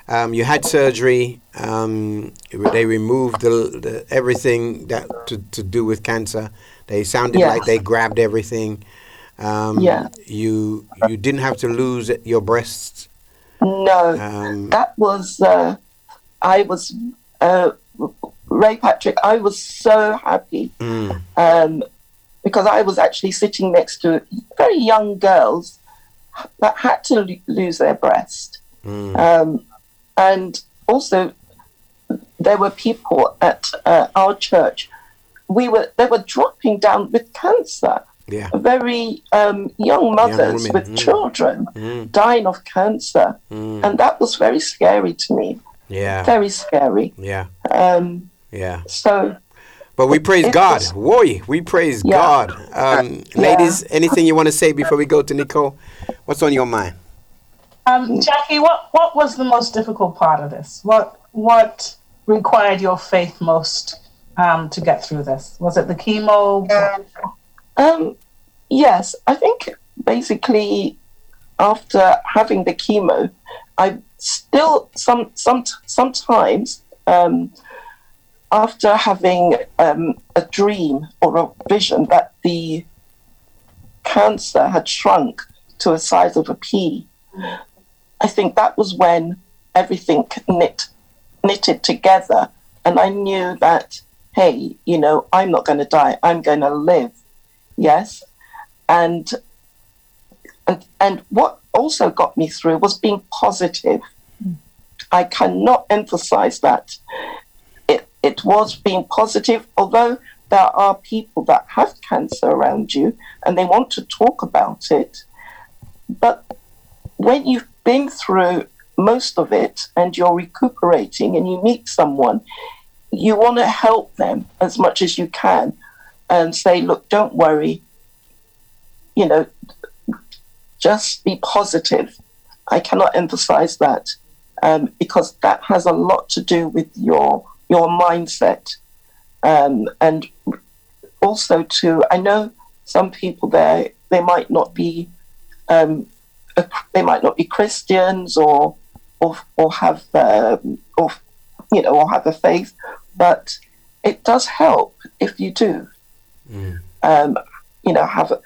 Um, you had surgery. Um, they removed the, the everything that to, to do with cancer. They sounded Yes. like they grabbed everything. Um, Yeah. You you didn't have to lose your breasts. No, Um, that was, uh, I was, uh, Ray Patrick, I was so happy mm, um, because I was actually sitting next to very young girls that had to lo- lose their breast. mm, Um, and also, there were people at uh, our church. We were they were dropping down with cancer. yeah. Very um, young mothers women, with mm. children Mm, dying of cancer, mm, and that was very scary to me. yeah. Very scary. Yeah. Um, Yeah. so But we praise God. was- Whoy, we praise Yeah. God. Um, Yeah. Ladies, anything you want to say before we go to Nicole? What's on your mind? Um, Jackie, what, what was the most difficult part of this? What what required your faith most um, to get through this? Was it the chemo? Um, yes, I think basically after having the chemo, I still some some sometimes um, after having um, a dream or a vision that the cancer had shrunk to the size of a pea. I think that was when everything knit knitted together, and I knew that hey, you know, I'm not going to die. I'm going to live. Yes, and and and what also got me through was being positive. I cannot emphasize that. It it was being positive, although there are people that have cancer around you and they want to talk about it. But when you've been through most of it and you're recuperating and you meet someone, you want to help them as much as you can and say, look, don't worry. You know, just be positive. I cannot emphasize that um, because that has a lot to do with your your mindset, um, and also to I know some people there they might not be um, they might not be Christians or or or have um, or you know or have a faith, but it does help if you do. Um, you know, have a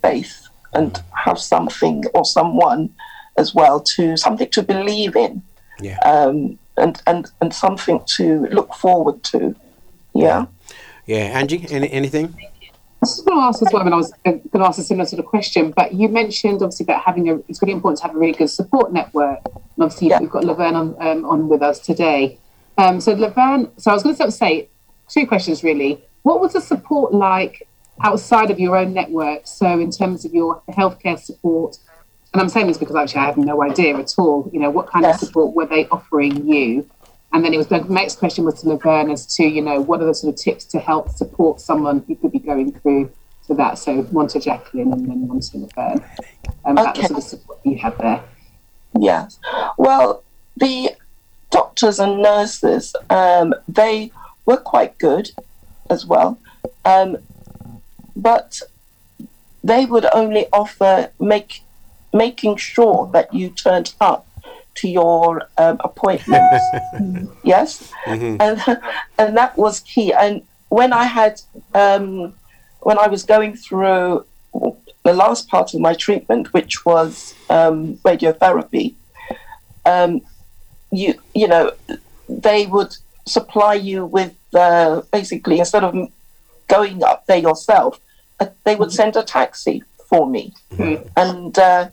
faith and have something or someone as well to something to believe in Yeah. um, and, and, and something to look forward to. Yeah. Yeah. Angie, any, anything? I was going to ask as well, and I was going to ask a similar sort of question, but you mentioned obviously about having a, it's really important to have a really good support network. And obviously, Yeah. we've got Laverne on, um, on with us today. Um, so, Laverne, so I was going to sort of say two questions really. What was the support like outside of your own network? So, in terms of your healthcare support, and I'm saying this because actually I have no idea at all. You know, what kind Yes. of support were they offering you? And then it was the next question was to Laverne as to you know what are the sort of tips to help support someone who could be going through to that. So one to Jacqueline and then one to Laverne. Um, That Okay. was sort of support you had there. Yes. Well, the doctors and nurses, um, they were quite good as well. Um, but they would only offer make making sure that you turned up to your um, appointments. yes, and and that was key. And when I had um, when I was going through the last part of my treatment, which was um, radiotherapy, um, you you know they would supply you with uh, basically instead of going up there yourself, uh, they would send a taxi for me. And uh,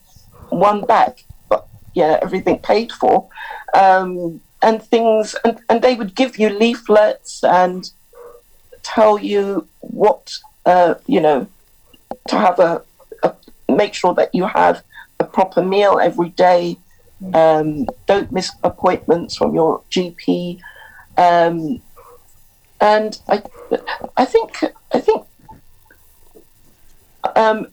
one back, yeah, everything paid for, um, and things, and, and they would give you leaflets and tell you what uh, you know to have a, a make sure that you have a proper meal every day. Um, don't miss appointments from your GP, um, and I, I think I think um,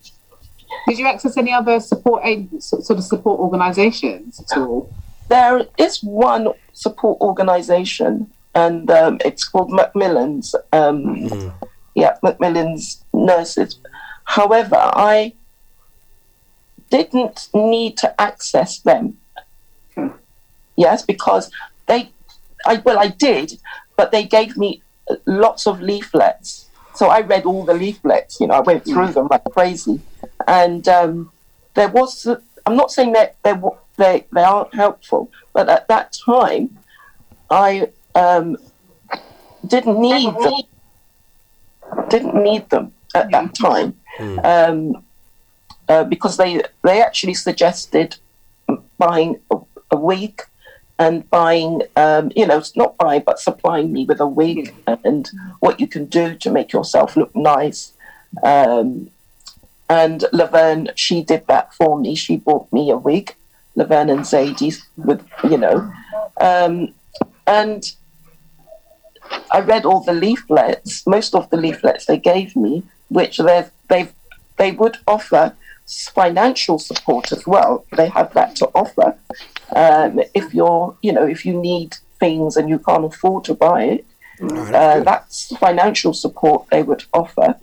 Did you access any other support aid, sort of support organisations at all? there is one support organization and um, it's called macmillan's um, yeah macmillan's nurses. However i didn't need to access them. Yes because they i well i did but they gave me lots of leaflets. So i read all the leaflets you know i went through them like crazy and um, there was i'm not saying that they, they, they aren't helpful but at that time i um, didn't need them. Didn't need them at that time. Um, uh, because they they actually suggested buying a, a wig and buying um, you know not buying but supplying me with a wig and what you can do to make yourself look nice. Um, and Laverne, she did that for me. She bought me a wig, Laverne and Zadie, with you know, um, and I read all the leaflets, most of the leaflets they gave me, which they they they would offer financial support as well. They have that to offer um, if you're you know if you need things and you can't afford to buy it. Uh, that's financial support they would offer.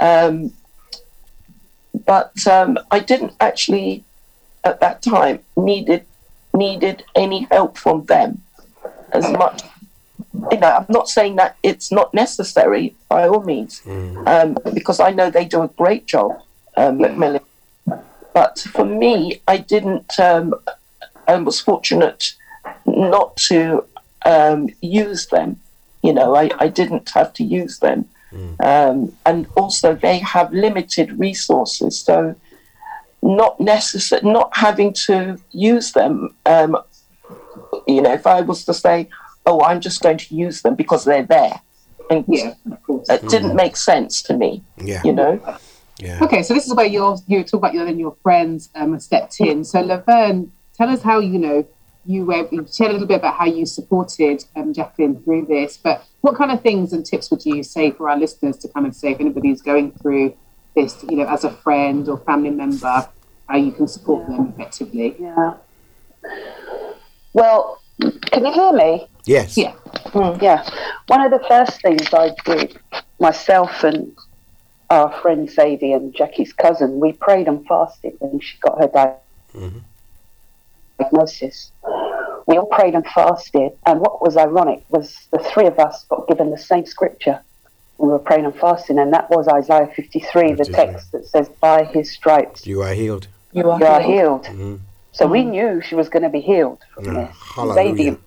Um, but um, I didn't actually at that time needed needed any help from them as much. You know, I'm not saying that it's not necessary by all means, um, because I know they do a great job, um, Macmillan. But for me, I didn't. Um, I was fortunate not to um, use them. You know, I, I didn't have to use them. Um, and also, they have limited resources. So, not necessary, not having to use them. Um, you know, if I was to say, "Oh, I'm just going to use them because they're there," and Yeah, of it didn't make sense to me. Yeah. You know, Yeah. Okay, so this is where you're you talk about your then your friends um, stepped in. So Laverne, tell us how you know you were. You share a little bit about how you supported um, Jacqueline through this, but what kind of things and tips would you say for our listeners to kind of say if anybody's going through this, you know, as a friend or family member, how you can support them effectively? Yeah. Well, can you hear me? Yes. Yeah. Yeah. One of the first things I did, myself and our friend Zadie and Jackie's cousin, we prayed and fasted when she got her di- diagnosis. We all prayed and fasted, and what was ironic was the three of us got given the same scripture. We were praying and fasting, and that was Isaiah 53, the text that says, By his stripes You are healed. you are, you are healed. healed. So we knew she was going to be healed from Mm. this. Hallelujah. Zadie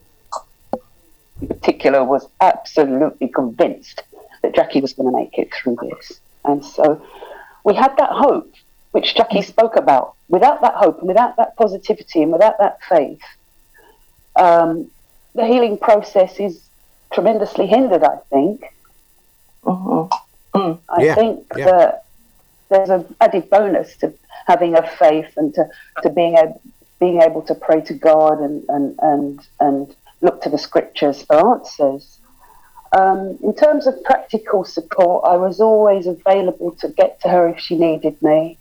in particular was absolutely convinced that Jackie was going to make it through this. And so we had that hope, which Jackie spoke about. Without that hope and without that positivity and without that faith, um, the healing process is tremendously hindered, I think. Mhm. I Yeah, think yeah. that there's an added bonus to having a faith and to, to being able being able to pray to God and and and, and look to the scriptures for answers. Um, in terms of practical support, I was always available to get to her if she needed me.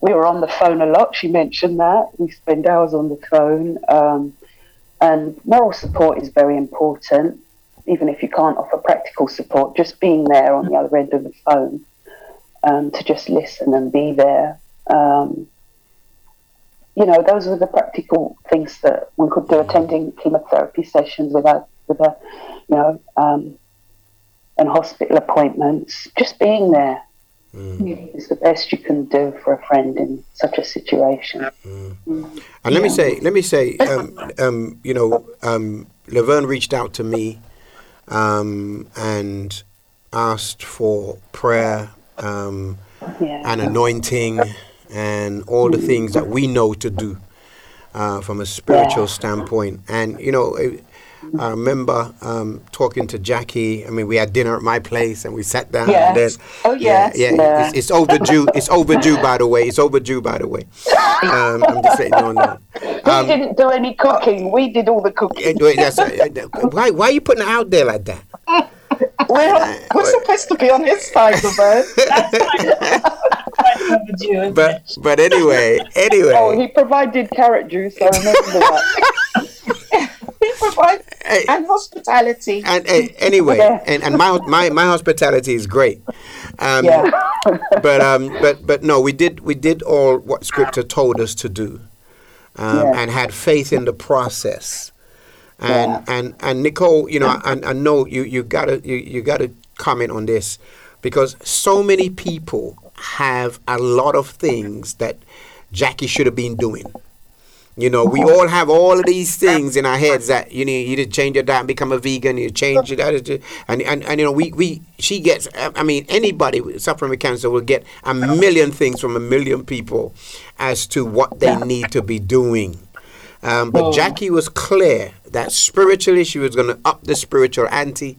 We were on the phone a lot. She mentioned that we spend hours on the phone. Um, and moral support is very important, even if you can't offer practical support. Just being there on the other end of the phone um, to just listen and be there. Um, you know, those were the practical things that one could do. Attending chemotherapy sessions without, with a, you know, um, and hospital appointments. Just being there is the best you can do for a friend in such a situation. And let me say, let me say, um, um, you know, um, Laverne reached out to me um, and asked for prayer um, Yeah. and anointing and all the things that we know to do uh, from a spiritual standpoint. And you know, I- I remember um, talking to Jackie. I mean, we had dinner at my place and we sat down. Yes. And then, Oh, yeah, yes. yeah. Yeah. It's, it's overdue. It's overdue, by the way. It's overdue, by the way. Um, I'm just letting you know. that. We Um, didn't do any cooking. We did all the cooking. uh, uh, why, why are you putting it out there like that? We're, we're supposed to be on his side of it. But but anyway, anyway. Oh, he provided carrot juice. I remember that. He and hospitality. and, and anyway, Yeah. and, and my my my hospitality is great. Um, Yeah. but um, but but no, we did we did all what Scripture told us to do, um, Yeah. and had faith in the process. And and and Nicole, you know, I, I know you you gotta you, you gotta comment on this because so many people have a lot of things that Jackie should have been doing. You know, we all have all of these things in our heads that you need you to change your diet and become a vegan, you change your diet, and, and and you know we we she gets. I mean, anybody suffering with cancer will get a million things from a million people as to what they need to be doing. Um, but Jackie was clear that spiritually she was going to up the spiritual ante,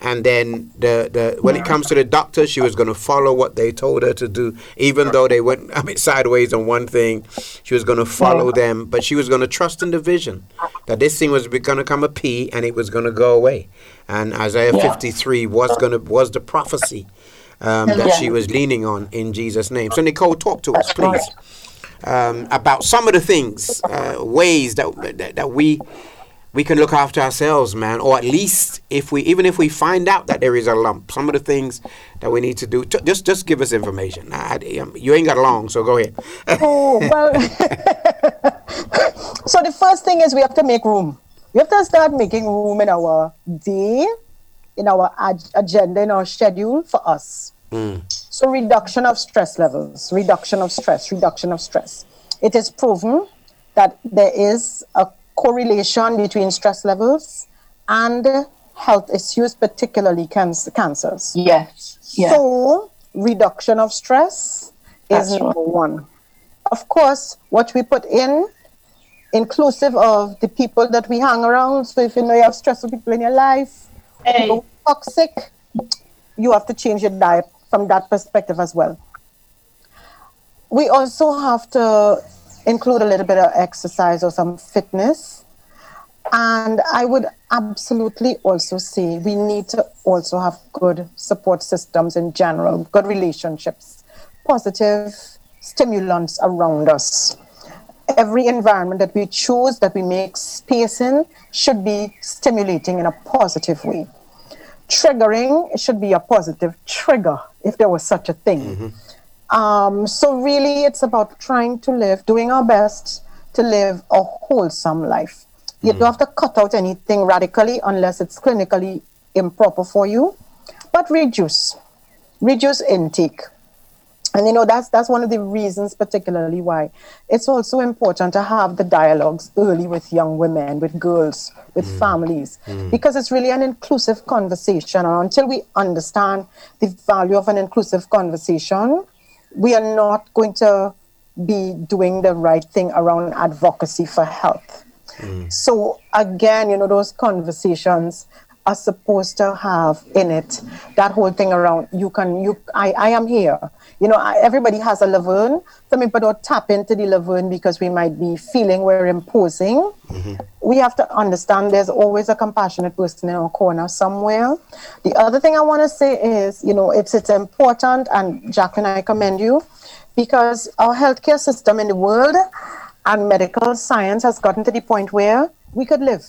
and then the, the when it comes to the doctor, she was going to follow what they told her to do, even though they went I mean sideways on one thing. She was going to follow them, but she was going to trust in the vision that this thing was going to come a a pea and it was going to go away. And Isaiah Yeah. 53 was going to was the prophecy um, that she was leaning on in Jesus' name. So Nicole, talk to us, please um, about some of the things, uh, ways that, that that we we can look after ourselves, man, or at least if we even if we find out that there is a lump, some of the things that we need to do. Just just give us information. I, I- um, you ain't got long, so go ahead. Oh, well. so the first thing is we have to make room. We have to start making room in our day, in our ag- agenda, in our schedule for us. So reduction of stress levels, reduction of stress, reduction of stress. It is proven that there is a correlation between stress levels and health issues, particularly cancer, cancers. Yes. Yeah. So reduction of stress is That's right. number one. Of course, what we put in, inclusive of the people that we hang around. So if you know you have stressful people in your life, people toxic, you have to change your diet from that perspective as well. We also have to include a little bit of exercise or some fitness. And I would absolutely also say we need to also have good support systems in general, good relationships, positive stimulants around us. Every environment that we choose, that we make space in, should be stimulating in a positive way. Triggering should be a positive trigger, if there was such a thing. Mm-hmm. Um, so really, it's about trying to live, doing our best to live a wholesome life. You don't have to cut out anything radically unless it's clinically improper for you, but reduce, reduce intake. And you know that's that's one of the reasons, particularly why it's also important to have the dialogues early with young women, with girls, with families, Mm. because it's really an inclusive conversation. And until we understand the value of an inclusive conversation, we are not going to be doing the right thing around advocacy for health. Mm. So again, you know, those conversations are supposed to have in it that whole thing around you can you I, I am here. You know I, everybody has a laverne. Some people don't tap into the laverne because we might be feeling we're imposing. Mm-hmm. We have to understand there's always a compassionate person in our corner somewhere. The other thing i want to say is you know it's it's important and jacqueline i commend you because our healthcare system in the world and medical science has gotten to the point where we could live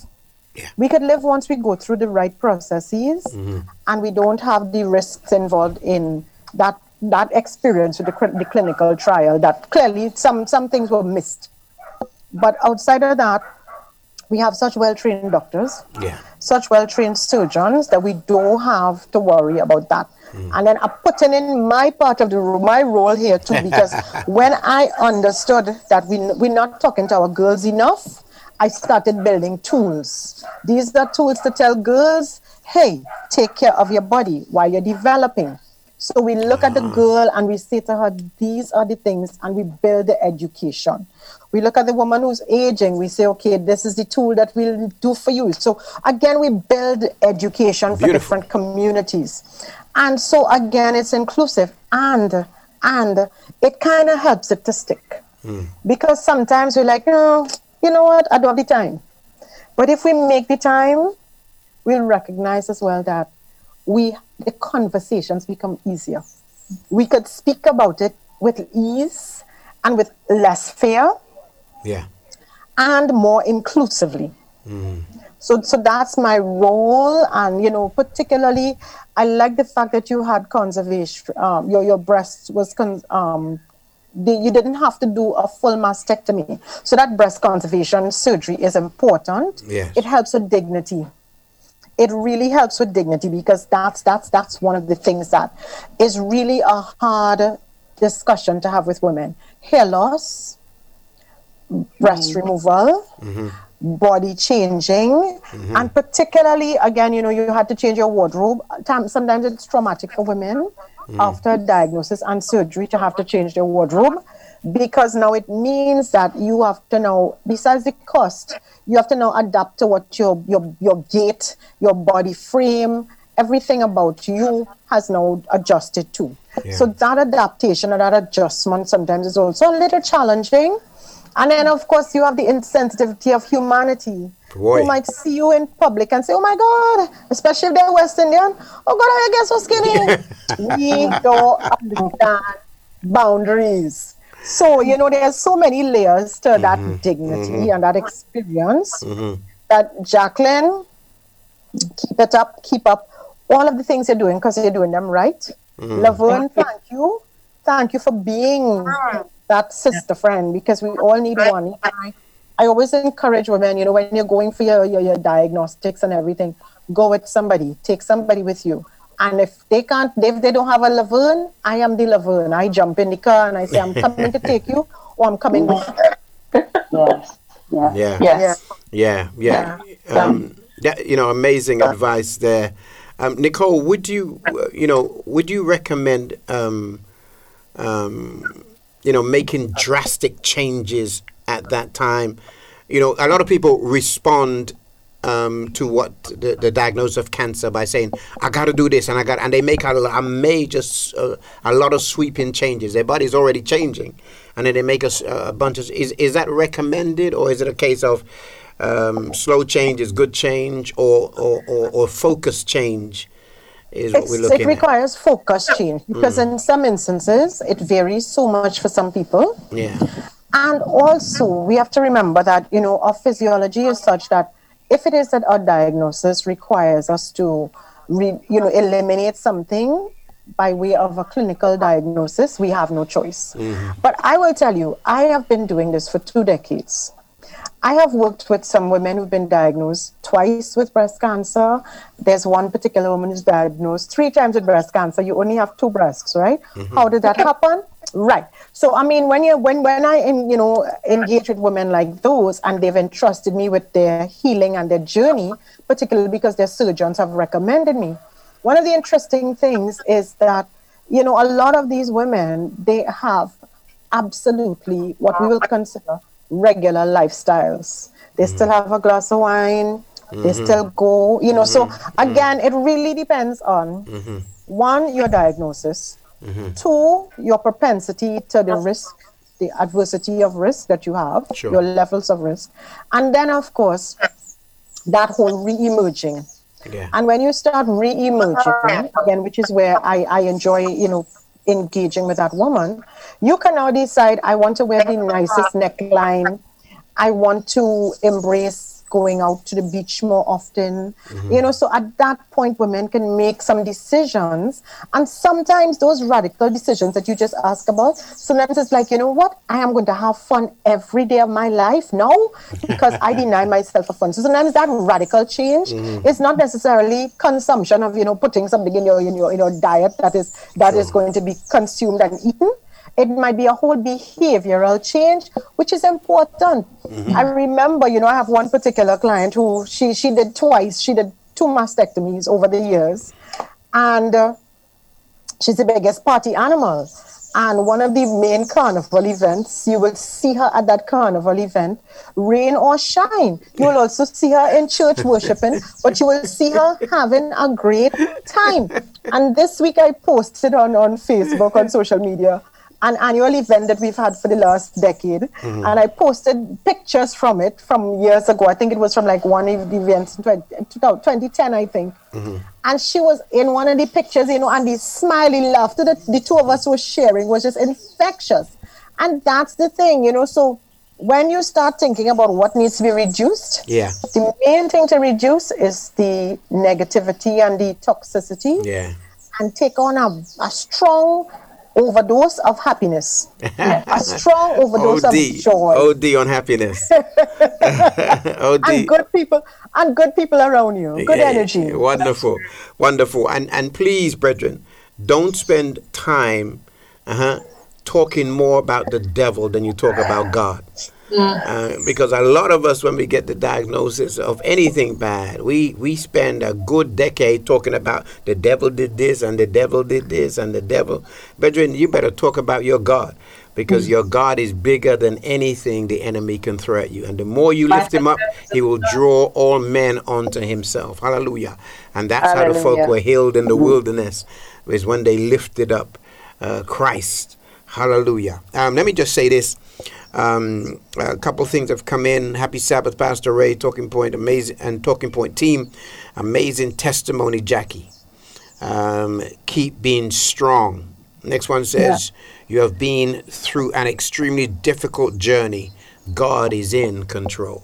we could live once we go through the right processes mm-hmm. and we don't have the risks involved in that that experience with the, the clinical trial that clearly some some things were missed. But outside of that we have such well-trained doctors Yeah. such well-trained surgeons that we don't have to worry about that. Mm. And then i'm putting in my part of the my role here too because when i understood that we, we're not talking to our girls enough I started building tools. These are tools to tell girls, hey, take care of your body while you're developing. So we look at the mm. girl and we say to her, these are the things, and we build the education. We look at the woman who's aging, we say, okay, this is the tool that we'll do for you. So again, we build education for different communities. And so again, it's inclusive and and it kind of helps it to stick mm. because sometimes we're like, no, you know what, I don't have the time. But if we make the time, we'll recognize as well that we the conversations become easier. We could speak about it with ease and with less fear Yeah. and more inclusively. So, so that's my role, and you know, particularly, I like the fact that you had conservation. Um, your your breast was con- um, the, you didn't have to do a full mastectomy. So that breast conservation surgery is important. Yes. It helps with dignity. It really helps with dignity because that's that's that's one of the things that is really a hard discussion to have with women. Hair loss, breast mm-hmm. removal, mm-hmm. body changing, mm-hmm. and particularly again, you know, you had to change your wardrobe. Sometimes it's traumatic for women Mm. after diagnosis and surgery to have to change their wardrobe because now it means that you have to now, besides the cost, you have to now adapt to what your your your gait, your body frame, everything about you has now adjusted to. So that adaptation and that adjustment sometimes is also a little challenging. And then, of course, you have the insensitivity of humanity. Boy. Who might see you in public and say, "Oh my God!" Especially if they're West Indian. "Oh God, I guess so skinny." we don't understand boundaries. So you know, there's so many layers to that mm-hmm. dignity mm-hmm. and that experience. Mm-hmm. That Jacqueline, keep it up, keep up all of the things you're doing because you're doing them right. Laverne, thank you. Thank you for being that sister friend because we all need one. I, I always encourage women, you know, when you're going for your, your, your diagnostics and everything, go with somebody, take somebody with you. And if they can't, if they don't have a Laverne, I am the Laverne. I jump in the car and I say, I'm coming to take you or I'm coming with you. Yes. Yeah. Yeah. Yes. Yeah, yeah. Um, that, you know, amazing advice there. Um, Nicole, would you, uh, you know, would you recommend, um, um, you know, making drastic changes at that time? You know, a lot of people respond um, to what the, the diagnosis of cancer by saying, "I got to do this," and I got, and they make a, a major, uh, a lot of sweeping changes. Their body's already changing, and then they make a bunch of. Is is that recommended, or is it a case of um, slow change is good change, or or, or, or focus change is what It's, we're it looking at? requires focus change because hmm. in some instances it varies so much for some people. Yeah, And also, we have to remember that, you know, our physiology is such that if it is that our diagnosis requires us to, re, you know, eliminate something by way of a clinical diagnosis, we have no choice. Mm-hmm. But I will tell you, I have been doing this for two decades. I have worked with some women who've been diagnosed twice with breast cancer. There's one particular woman who's diagnosed three times with breast cancer. You only have two breasts, right? Mm-hmm. How did that happen? Right. So I mean, when you when when I em- you know engage with women like those, and they've entrusted me with their healing and their journey, particularly because their surgeons have recommended me. One of the interesting things is that you know a lot of these women they have absolutely what we will consider regular lifestyles. They still mm. have a glass of wine They mm-hmm. still go, you know. So mm-hmm. Mm-hmm. again, it really depends on one, your diagnosis, two, your propensity to the risk, the adversity of risk that you have, Sure. your levels of risk, and then of course that whole re-emerging. Yeah. And when you start re-emerging again, which is where I, I enjoy, you know, engaging with that woman, you can now decide I want to wear the nicest neckline. I want to embrace going out to the beach more often. Mm-hmm. You know, so at that point women can make some decisions. And sometimes those radical decisions that you just asked about, sometimes it's like, you know what, I am going to have fun every day of my life now because I deny myself of fun. So sometimes that radical change mm-hmm. is not necessarily consumption of, you know, putting something in your in your in your diet that is that is going to be consumed and eaten. It might be a whole behavioral change, which is important. I remember, you know, I have one particular client who she she did twice. She did two mastectomies over the years, and uh, she's the biggest party animal. And one of the main carnival events, you will see her at that carnival event, rain or shine. You will also see her in church worshiping, but you will see her having a great time. And this week I posted on, on Facebook, on social media, an annual event that we've had for the last decade. Mm-hmm. And I posted pictures from it from years ago. I think it was from like one of the events in 20, 2010, I think. Mm-hmm. And she was in one of the pictures, you know, and the smiling laughter that the two of us were sharing was just infectious. And that's the thing, you know. So when you start thinking about what needs to be reduced, Yeah. the main thing to reduce is the negativity and the toxicity Yeah. and take on a, a strong overdose of happiness, a strong overdose OD. of joy, OD on happiness. OD. and good people, and good people around you, good Yeah, energy. Wonderful, wonderful, and and please, brethren, don't spend time, uh-huh, talking more about the devil than you talk about God. Uh, because a lot of us, when we get the diagnosis of anything bad, we we spend a good decade talking about the devil did this and the devil did this and the devil. Brethren, you better talk about your God. Because your God is bigger than anything the enemy can throw at you. And the more you lift him up, he will draw all men unto himself. Hallelujah. And that's how the folk were healed in the wilderness, is when they lifted up uh, Christ. Hallelujah. Um, let me just say this. Um, a couple of things have come in. Happy Sabbath, Pastor Ray, Talking Point, amazing, and Talking Point team. Amazing testimony, Jackie. Um, keep being strong. Next one says, You have been through an extremely difficult journey. God is in control.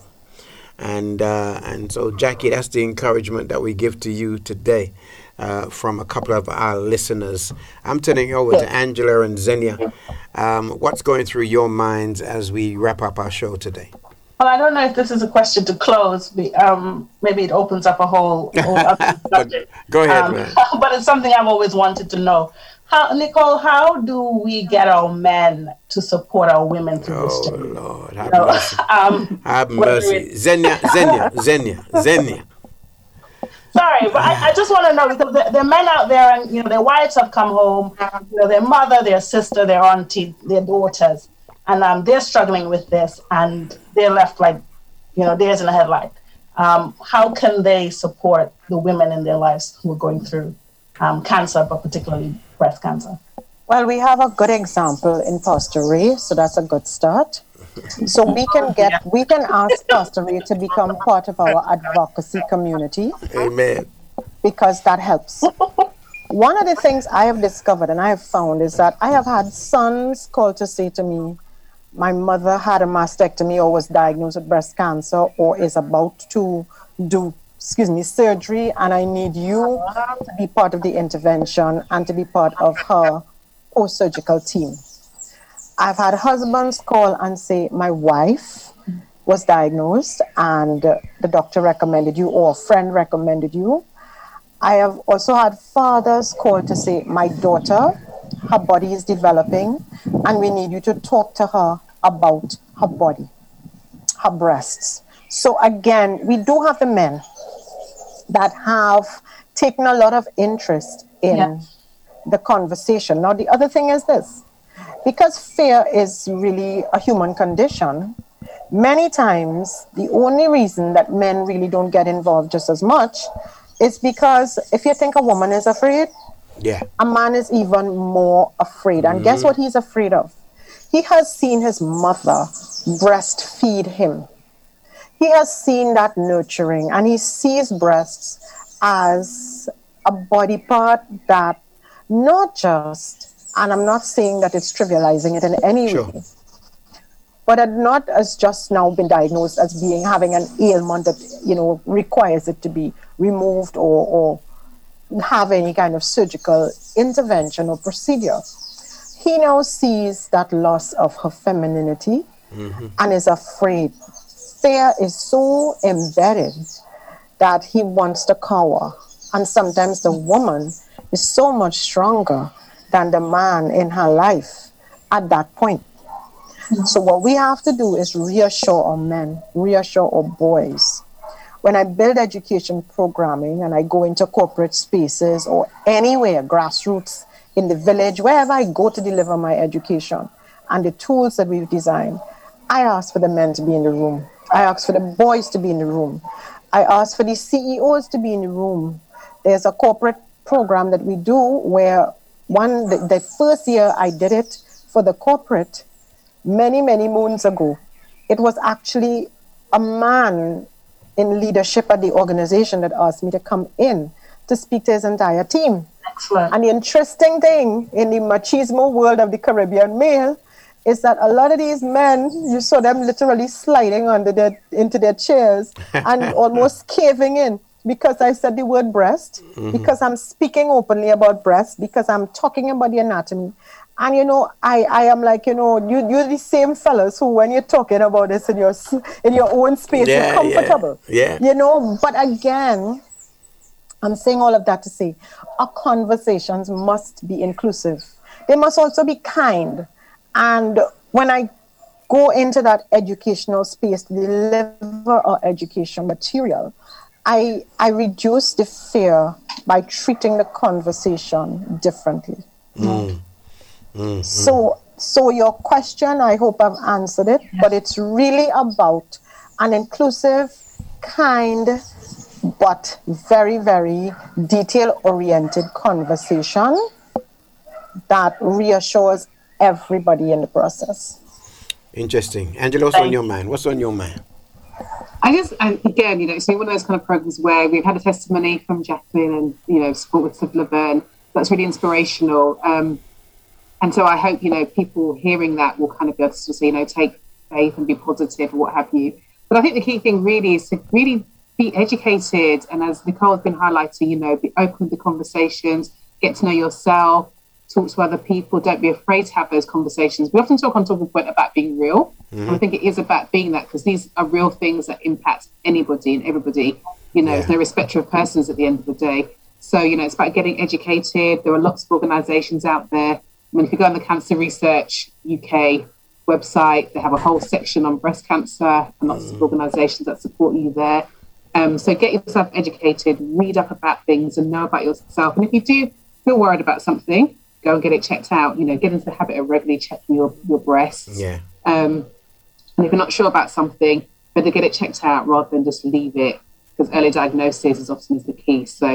And uh, and so, Jackie, that's the encouragement that we give to you today uh, from a couple of our listeners. I'm turning over to Angela and Xenia. Um, what's going through your minds as we wrap up our show today? Well, I don't know if this is a question to close. but, Um, maybe it opens up a whole, whole other subject. Go ahead, Um, but it's something I've always wanted to know. How, Nicole, how do we get our men to support our women through this Oh. Lord, have You know, mercy. um, Have mercy. Xenia, Xenia, Xenia, Xenia. Sorry, but I, I just want to know because the, there men out there, and you know, their wives have come home, you know, their mother, their sister, their auntie, their daughters, and um, they're struggling with this, and they're left like, you know, days in a headlight. Um, how can they support the women in their lives who are going through um, cancer, but particularly breast cancer? Well, we have a good example in Pastor Ray, so that's a good start. So we can get, we can ask Pastor Ray to become part of our advocacy community Amen. because that helps. One of the things I have discovered and I have found is that I have had sons call to say to me, my mother had a mastectomy or was diagnosed with breast cancer or is about to do, excuse me, surgery, and I need you to be part of the intervention and to be part of her post surgical team. I've had husbands call and say, My wife was diagnosed and the doctor recommended you, or a friend recommended you. I have also had fathers call to say, My daughter, her body is developing, and we need you to talk to her about her body, her breasts. So, again, we do have the men that have taken a lot of interest in Yeah. the conversation. Now, the other thing is this because fear is really a human condition, Many times, the only reason that men really don't get involved just as much is because if you think a woman is afraid, Yeah. a man is even more afraid. And guess mm-hmm. what he's afraid of? He has seen his mother breastfeed him. He has seen that nurturing and he sees breasts as a body part that not just, and I'm not saying that it's trivializing it in any Sure. way, but had not as just now been diagnosed as being having an ailment that you know requires it to be removed or, or have any kind of surgical intervention or procedure. He now sees that loss of her femininity mm-hmm. and is afraid. Fear is so embedded that he wants to cower. And sometimes the woman is so much stronger than the man in her life at that point. So, what we have to do is reassure our men, reassure our boys. When I build education programming and I go into corporate spaces or anywhere, grassroots, in the village, wherever I go to deliver my education and the tools that we've designed, I ask for the men to be in the room. I ask for the boys to be in the room. I ask for the CEOs to be in the room. There's a corporate program that we do where one the, the first year I did it for the corporate many many moons ago, it was actually a man in leadership at the organization that asked me to come in to speak to his entire team. Excellent. And the interesting thing in the machismo world of the Caribbean male is that a lot of these men, you saw them literally sliding under their, into their chairs and almost caving in because I said the word breast, mm-hmm. because I'm speaking openly about breast, because I'm talking about the anatomy. And you know, I, I am like, you know, you, you're the same fellas who, when you're talking about this in your in your own space, Yeah, you're yeah, comfortable. yeah. You know, but again, I'm saying all of that to say our conversations must be inclusive. They must also be kind. And when I go into that educational space to deliver our education material, I, I reduce the fear by treating the conversation differently. Mm. Mm, mm. So, so your question, I hope I've answered it, but it's really about an inclusive, kind, but very, very detail oriented conversation that reassures everybody in the process. Interesting. Angela, what's on your mind? What's on your mind? I and again, you know, it's one of those kind of programs where we've had a testimony from Jacqueline and, you know, support with Steve Laverne. That's really inspirational. Um, and so I hope, you know, people hearing that will kind of be able to you know, take faith and be positive or what have you. But I think the key thing really is to really be educated. And as Nicole's been highlighting, you know, be open the conversations, get to know yourself, talk to other people. Don't be afraid to have those conversations. We often talk on Talking Point about being real. And I think it is about being that because these are real things that impact anybody and everybody. You know, there's no respecter of persons at the end of the day. So, you know, it's about getting educated. There are lots of organizations out there. I mean, if you go on the Cancer Research UK website, they have a whole section on breast cancer and lots of organizations that support you there. Um, so get yourself educated, read up about things and know about yourself. And if you do feel worried about something, go and get it checked out. You know, get into the habit of regularly checking your, your breasts. Yeah. Um, and if you're not sure about something, better get it checked out rather than just leave it because early diagnosis is often is the key. So,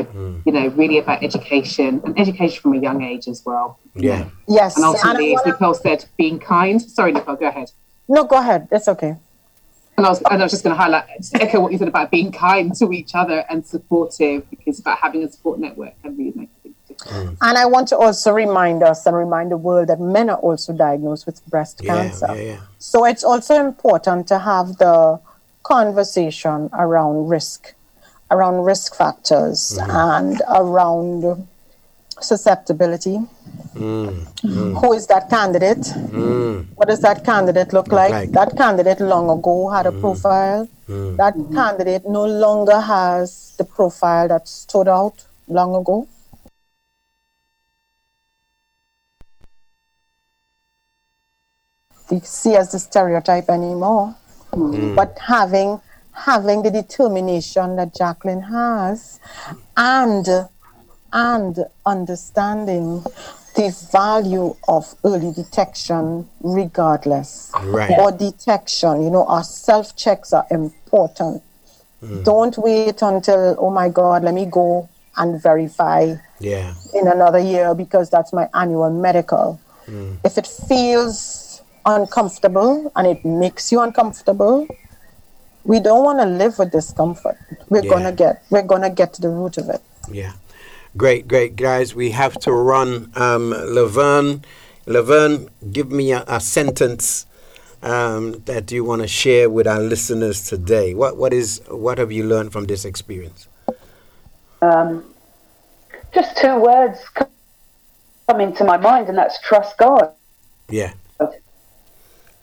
you know, really about education and education from a young age as well. Yeah. Yes. And and ultimately, as wanna- Nicole said, being kind. Sorry, Nicole, go ahead. no, go ahead. It's okay. And I was, and I was just going to highlight, just echo what you said about being kind to each other and supportive, because about having a support network can really make a. And I want to also remind us and remind the world that men are also diagnosed with breast Yeah, cancer. yeah, yeah. So it's also important to have the conversation around risk, around risk factors, mm-hmm. and around susceptibility. Mm, mm. Who is that candidate? What does that candidate look like? like. That candidate long ago had a profile. That candidate no longer has the profile that stood out long ago. See as the stereotype anymore. But having having the determination that Jacqueline has and and understanding the value of early detection regardless Right. or detection you know our self checks are important Mm. don't wait until oh my god let me go and verify Yeah. in another year because that's my annual medical Mm. if it feels uncomfortable and it makes you uncomfortable we don't want to live with discomfort we're Yeah. gonna get we're gonna get to the root of it Yeah. Great, great, guys. We have to run. Um, Laverne, Laverne, give me a, a sentence um, that you want to share with our listeners today. What, what is, what have you learned from this experience? Um, just two words co- come into my mind, and that's trust God. Yeah.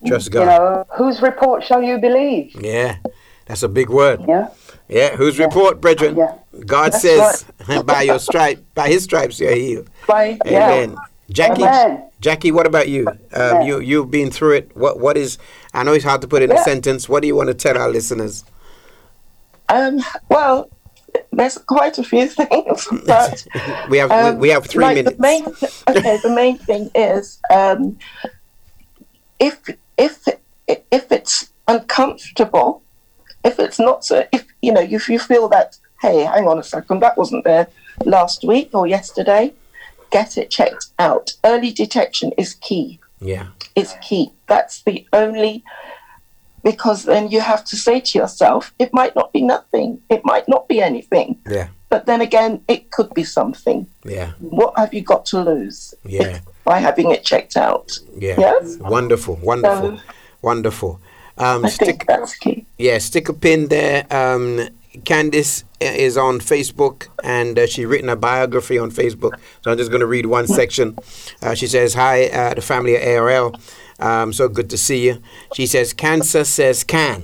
Trust God. You know, whose report shall you believe? Yeah, that's a big word. Yeah. Yeah, whose report, brethren? Yeah. God That's says, by your stripe, by his stripes you're healed. By Amen. Jackie, Amen. Jackie, what about you? Um, you you've been through it. What what is? I know it's hard to put in a sentence. What do you want to tell our listeners? Um, well, there's quite a few things, but We have um, we, we have three like minutes. The main, okay, the main thing is um, if if if it's uncomfortable, if it's not so, if you know, if you feel that, hey, hang on a second, that wasn't there last week or yesterday, get it checked out. Early detection is key Yeah. is key. That's the only because then you have to say to yourself, it might not be nothing, it might not be anything, Yeah. But then again, it could be something. Yeah. What have you got to lose Yeah. by having it checked out? Yeah. Yes? Wonderful. Wonderful. So- wonderful. Um, I stick, think that's key. Yeah, stick a pin there. Um, Candice is on Facebook and uh, she written a biography on Facebook. So I'm just going to read one section. Uh, she says, Hi, uh, the family of ARL. Um, so good to see you. She says, Cancer says can.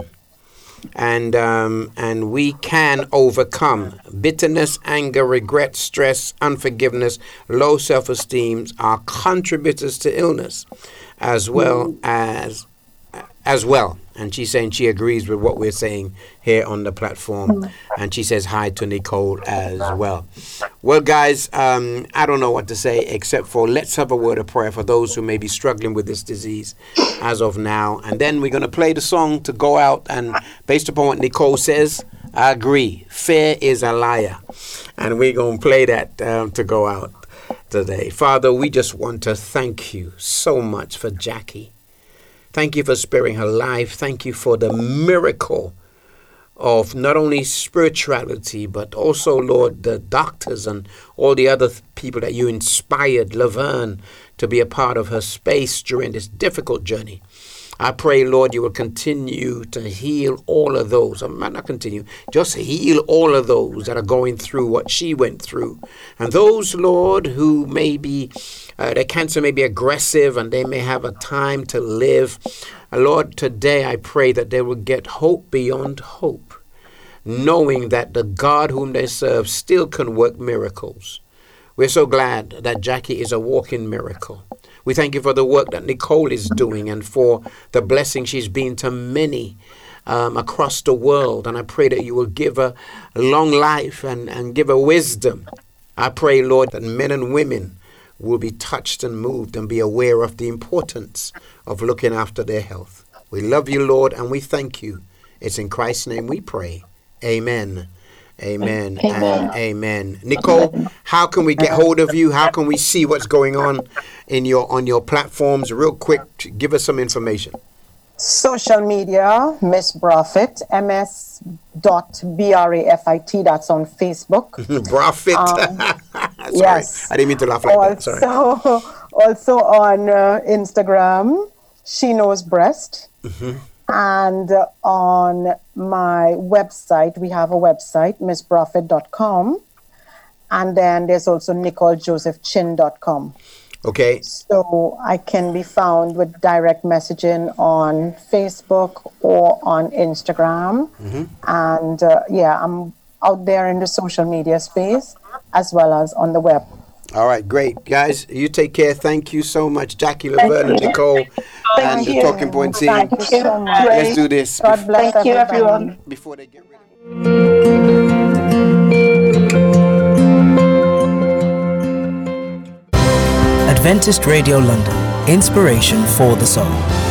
And um, and we can overcome bitterness, anger, regret, stress, unforgiveness, low self-esteem are contributors to illness, as well as as well. And she's saying she agrees with what we're saying here on the platform. And she says hi to Nicole as well. Well, guys, um, I don't know what to say except for let's have a word of prayer for those who may be struggling with this disease as of now. And then we're going to play the song to go out. And based upon what Nicole says, I agree. Fear is a liar. And we're going to play that um, to go out today. Father, we just want to thank you so much for Jackie. Thank you for sparing her life. Thank you for the miracle of not only spirituality, but also, Lord, the doctors and all the other th- people that you inspired, Laverne, to be a part of her space during this difficult journey. I pray, Lord, you will continue to heal all of those. I might not continue, just heal all of those that are going through what she went through. And those, Lord, who may be, uh, their cancer may be aggressive and they may have a time to live. Uh, Lord, today I pray that they will get hope beyond hope, knowing that the God whom they serve still can work miracles. We're so glad that Jackie is a walking miracle. We thank you for the work that Nicole is doing and for the blessing she's been to many um, across the world. And I pray that you will give her a long life and, and give her wisdom. I pray, Lord, that men and women will be touched and moved and be aware of the importance of looking after their health. We love you, Lord, and we thank you. It's in Christ's name we pray. Amen. Amen. Amen. Amen. Nicole, how can we get hold of you? How can we see what's going on in your on your platforms? Real quick, t- give us some information. social media miss Brafit, ms dot b-r-a-f-i-t that's on facebook Profit. Um, yes. I didn't mean to laugh like that. Sorry. also also on uh, instagram she knows breast Mhm. and uh, on my website we have a website missprofit.com and then there's also nicolejosephchin.com Okay. so i can be found with direct messaging on facebook or on instagram Mhm. and uh, yeah i'm out there in the social media space as well as on the web All right, great. Guys, you take care. Thank you so much, Jackie Laverne and. Nicole Thank and the. Talking Point team. Thank you so much. Let's do this. God bless Thank you, everyone. Before they get rid of Adventist Radio London. Inspiration for the soul.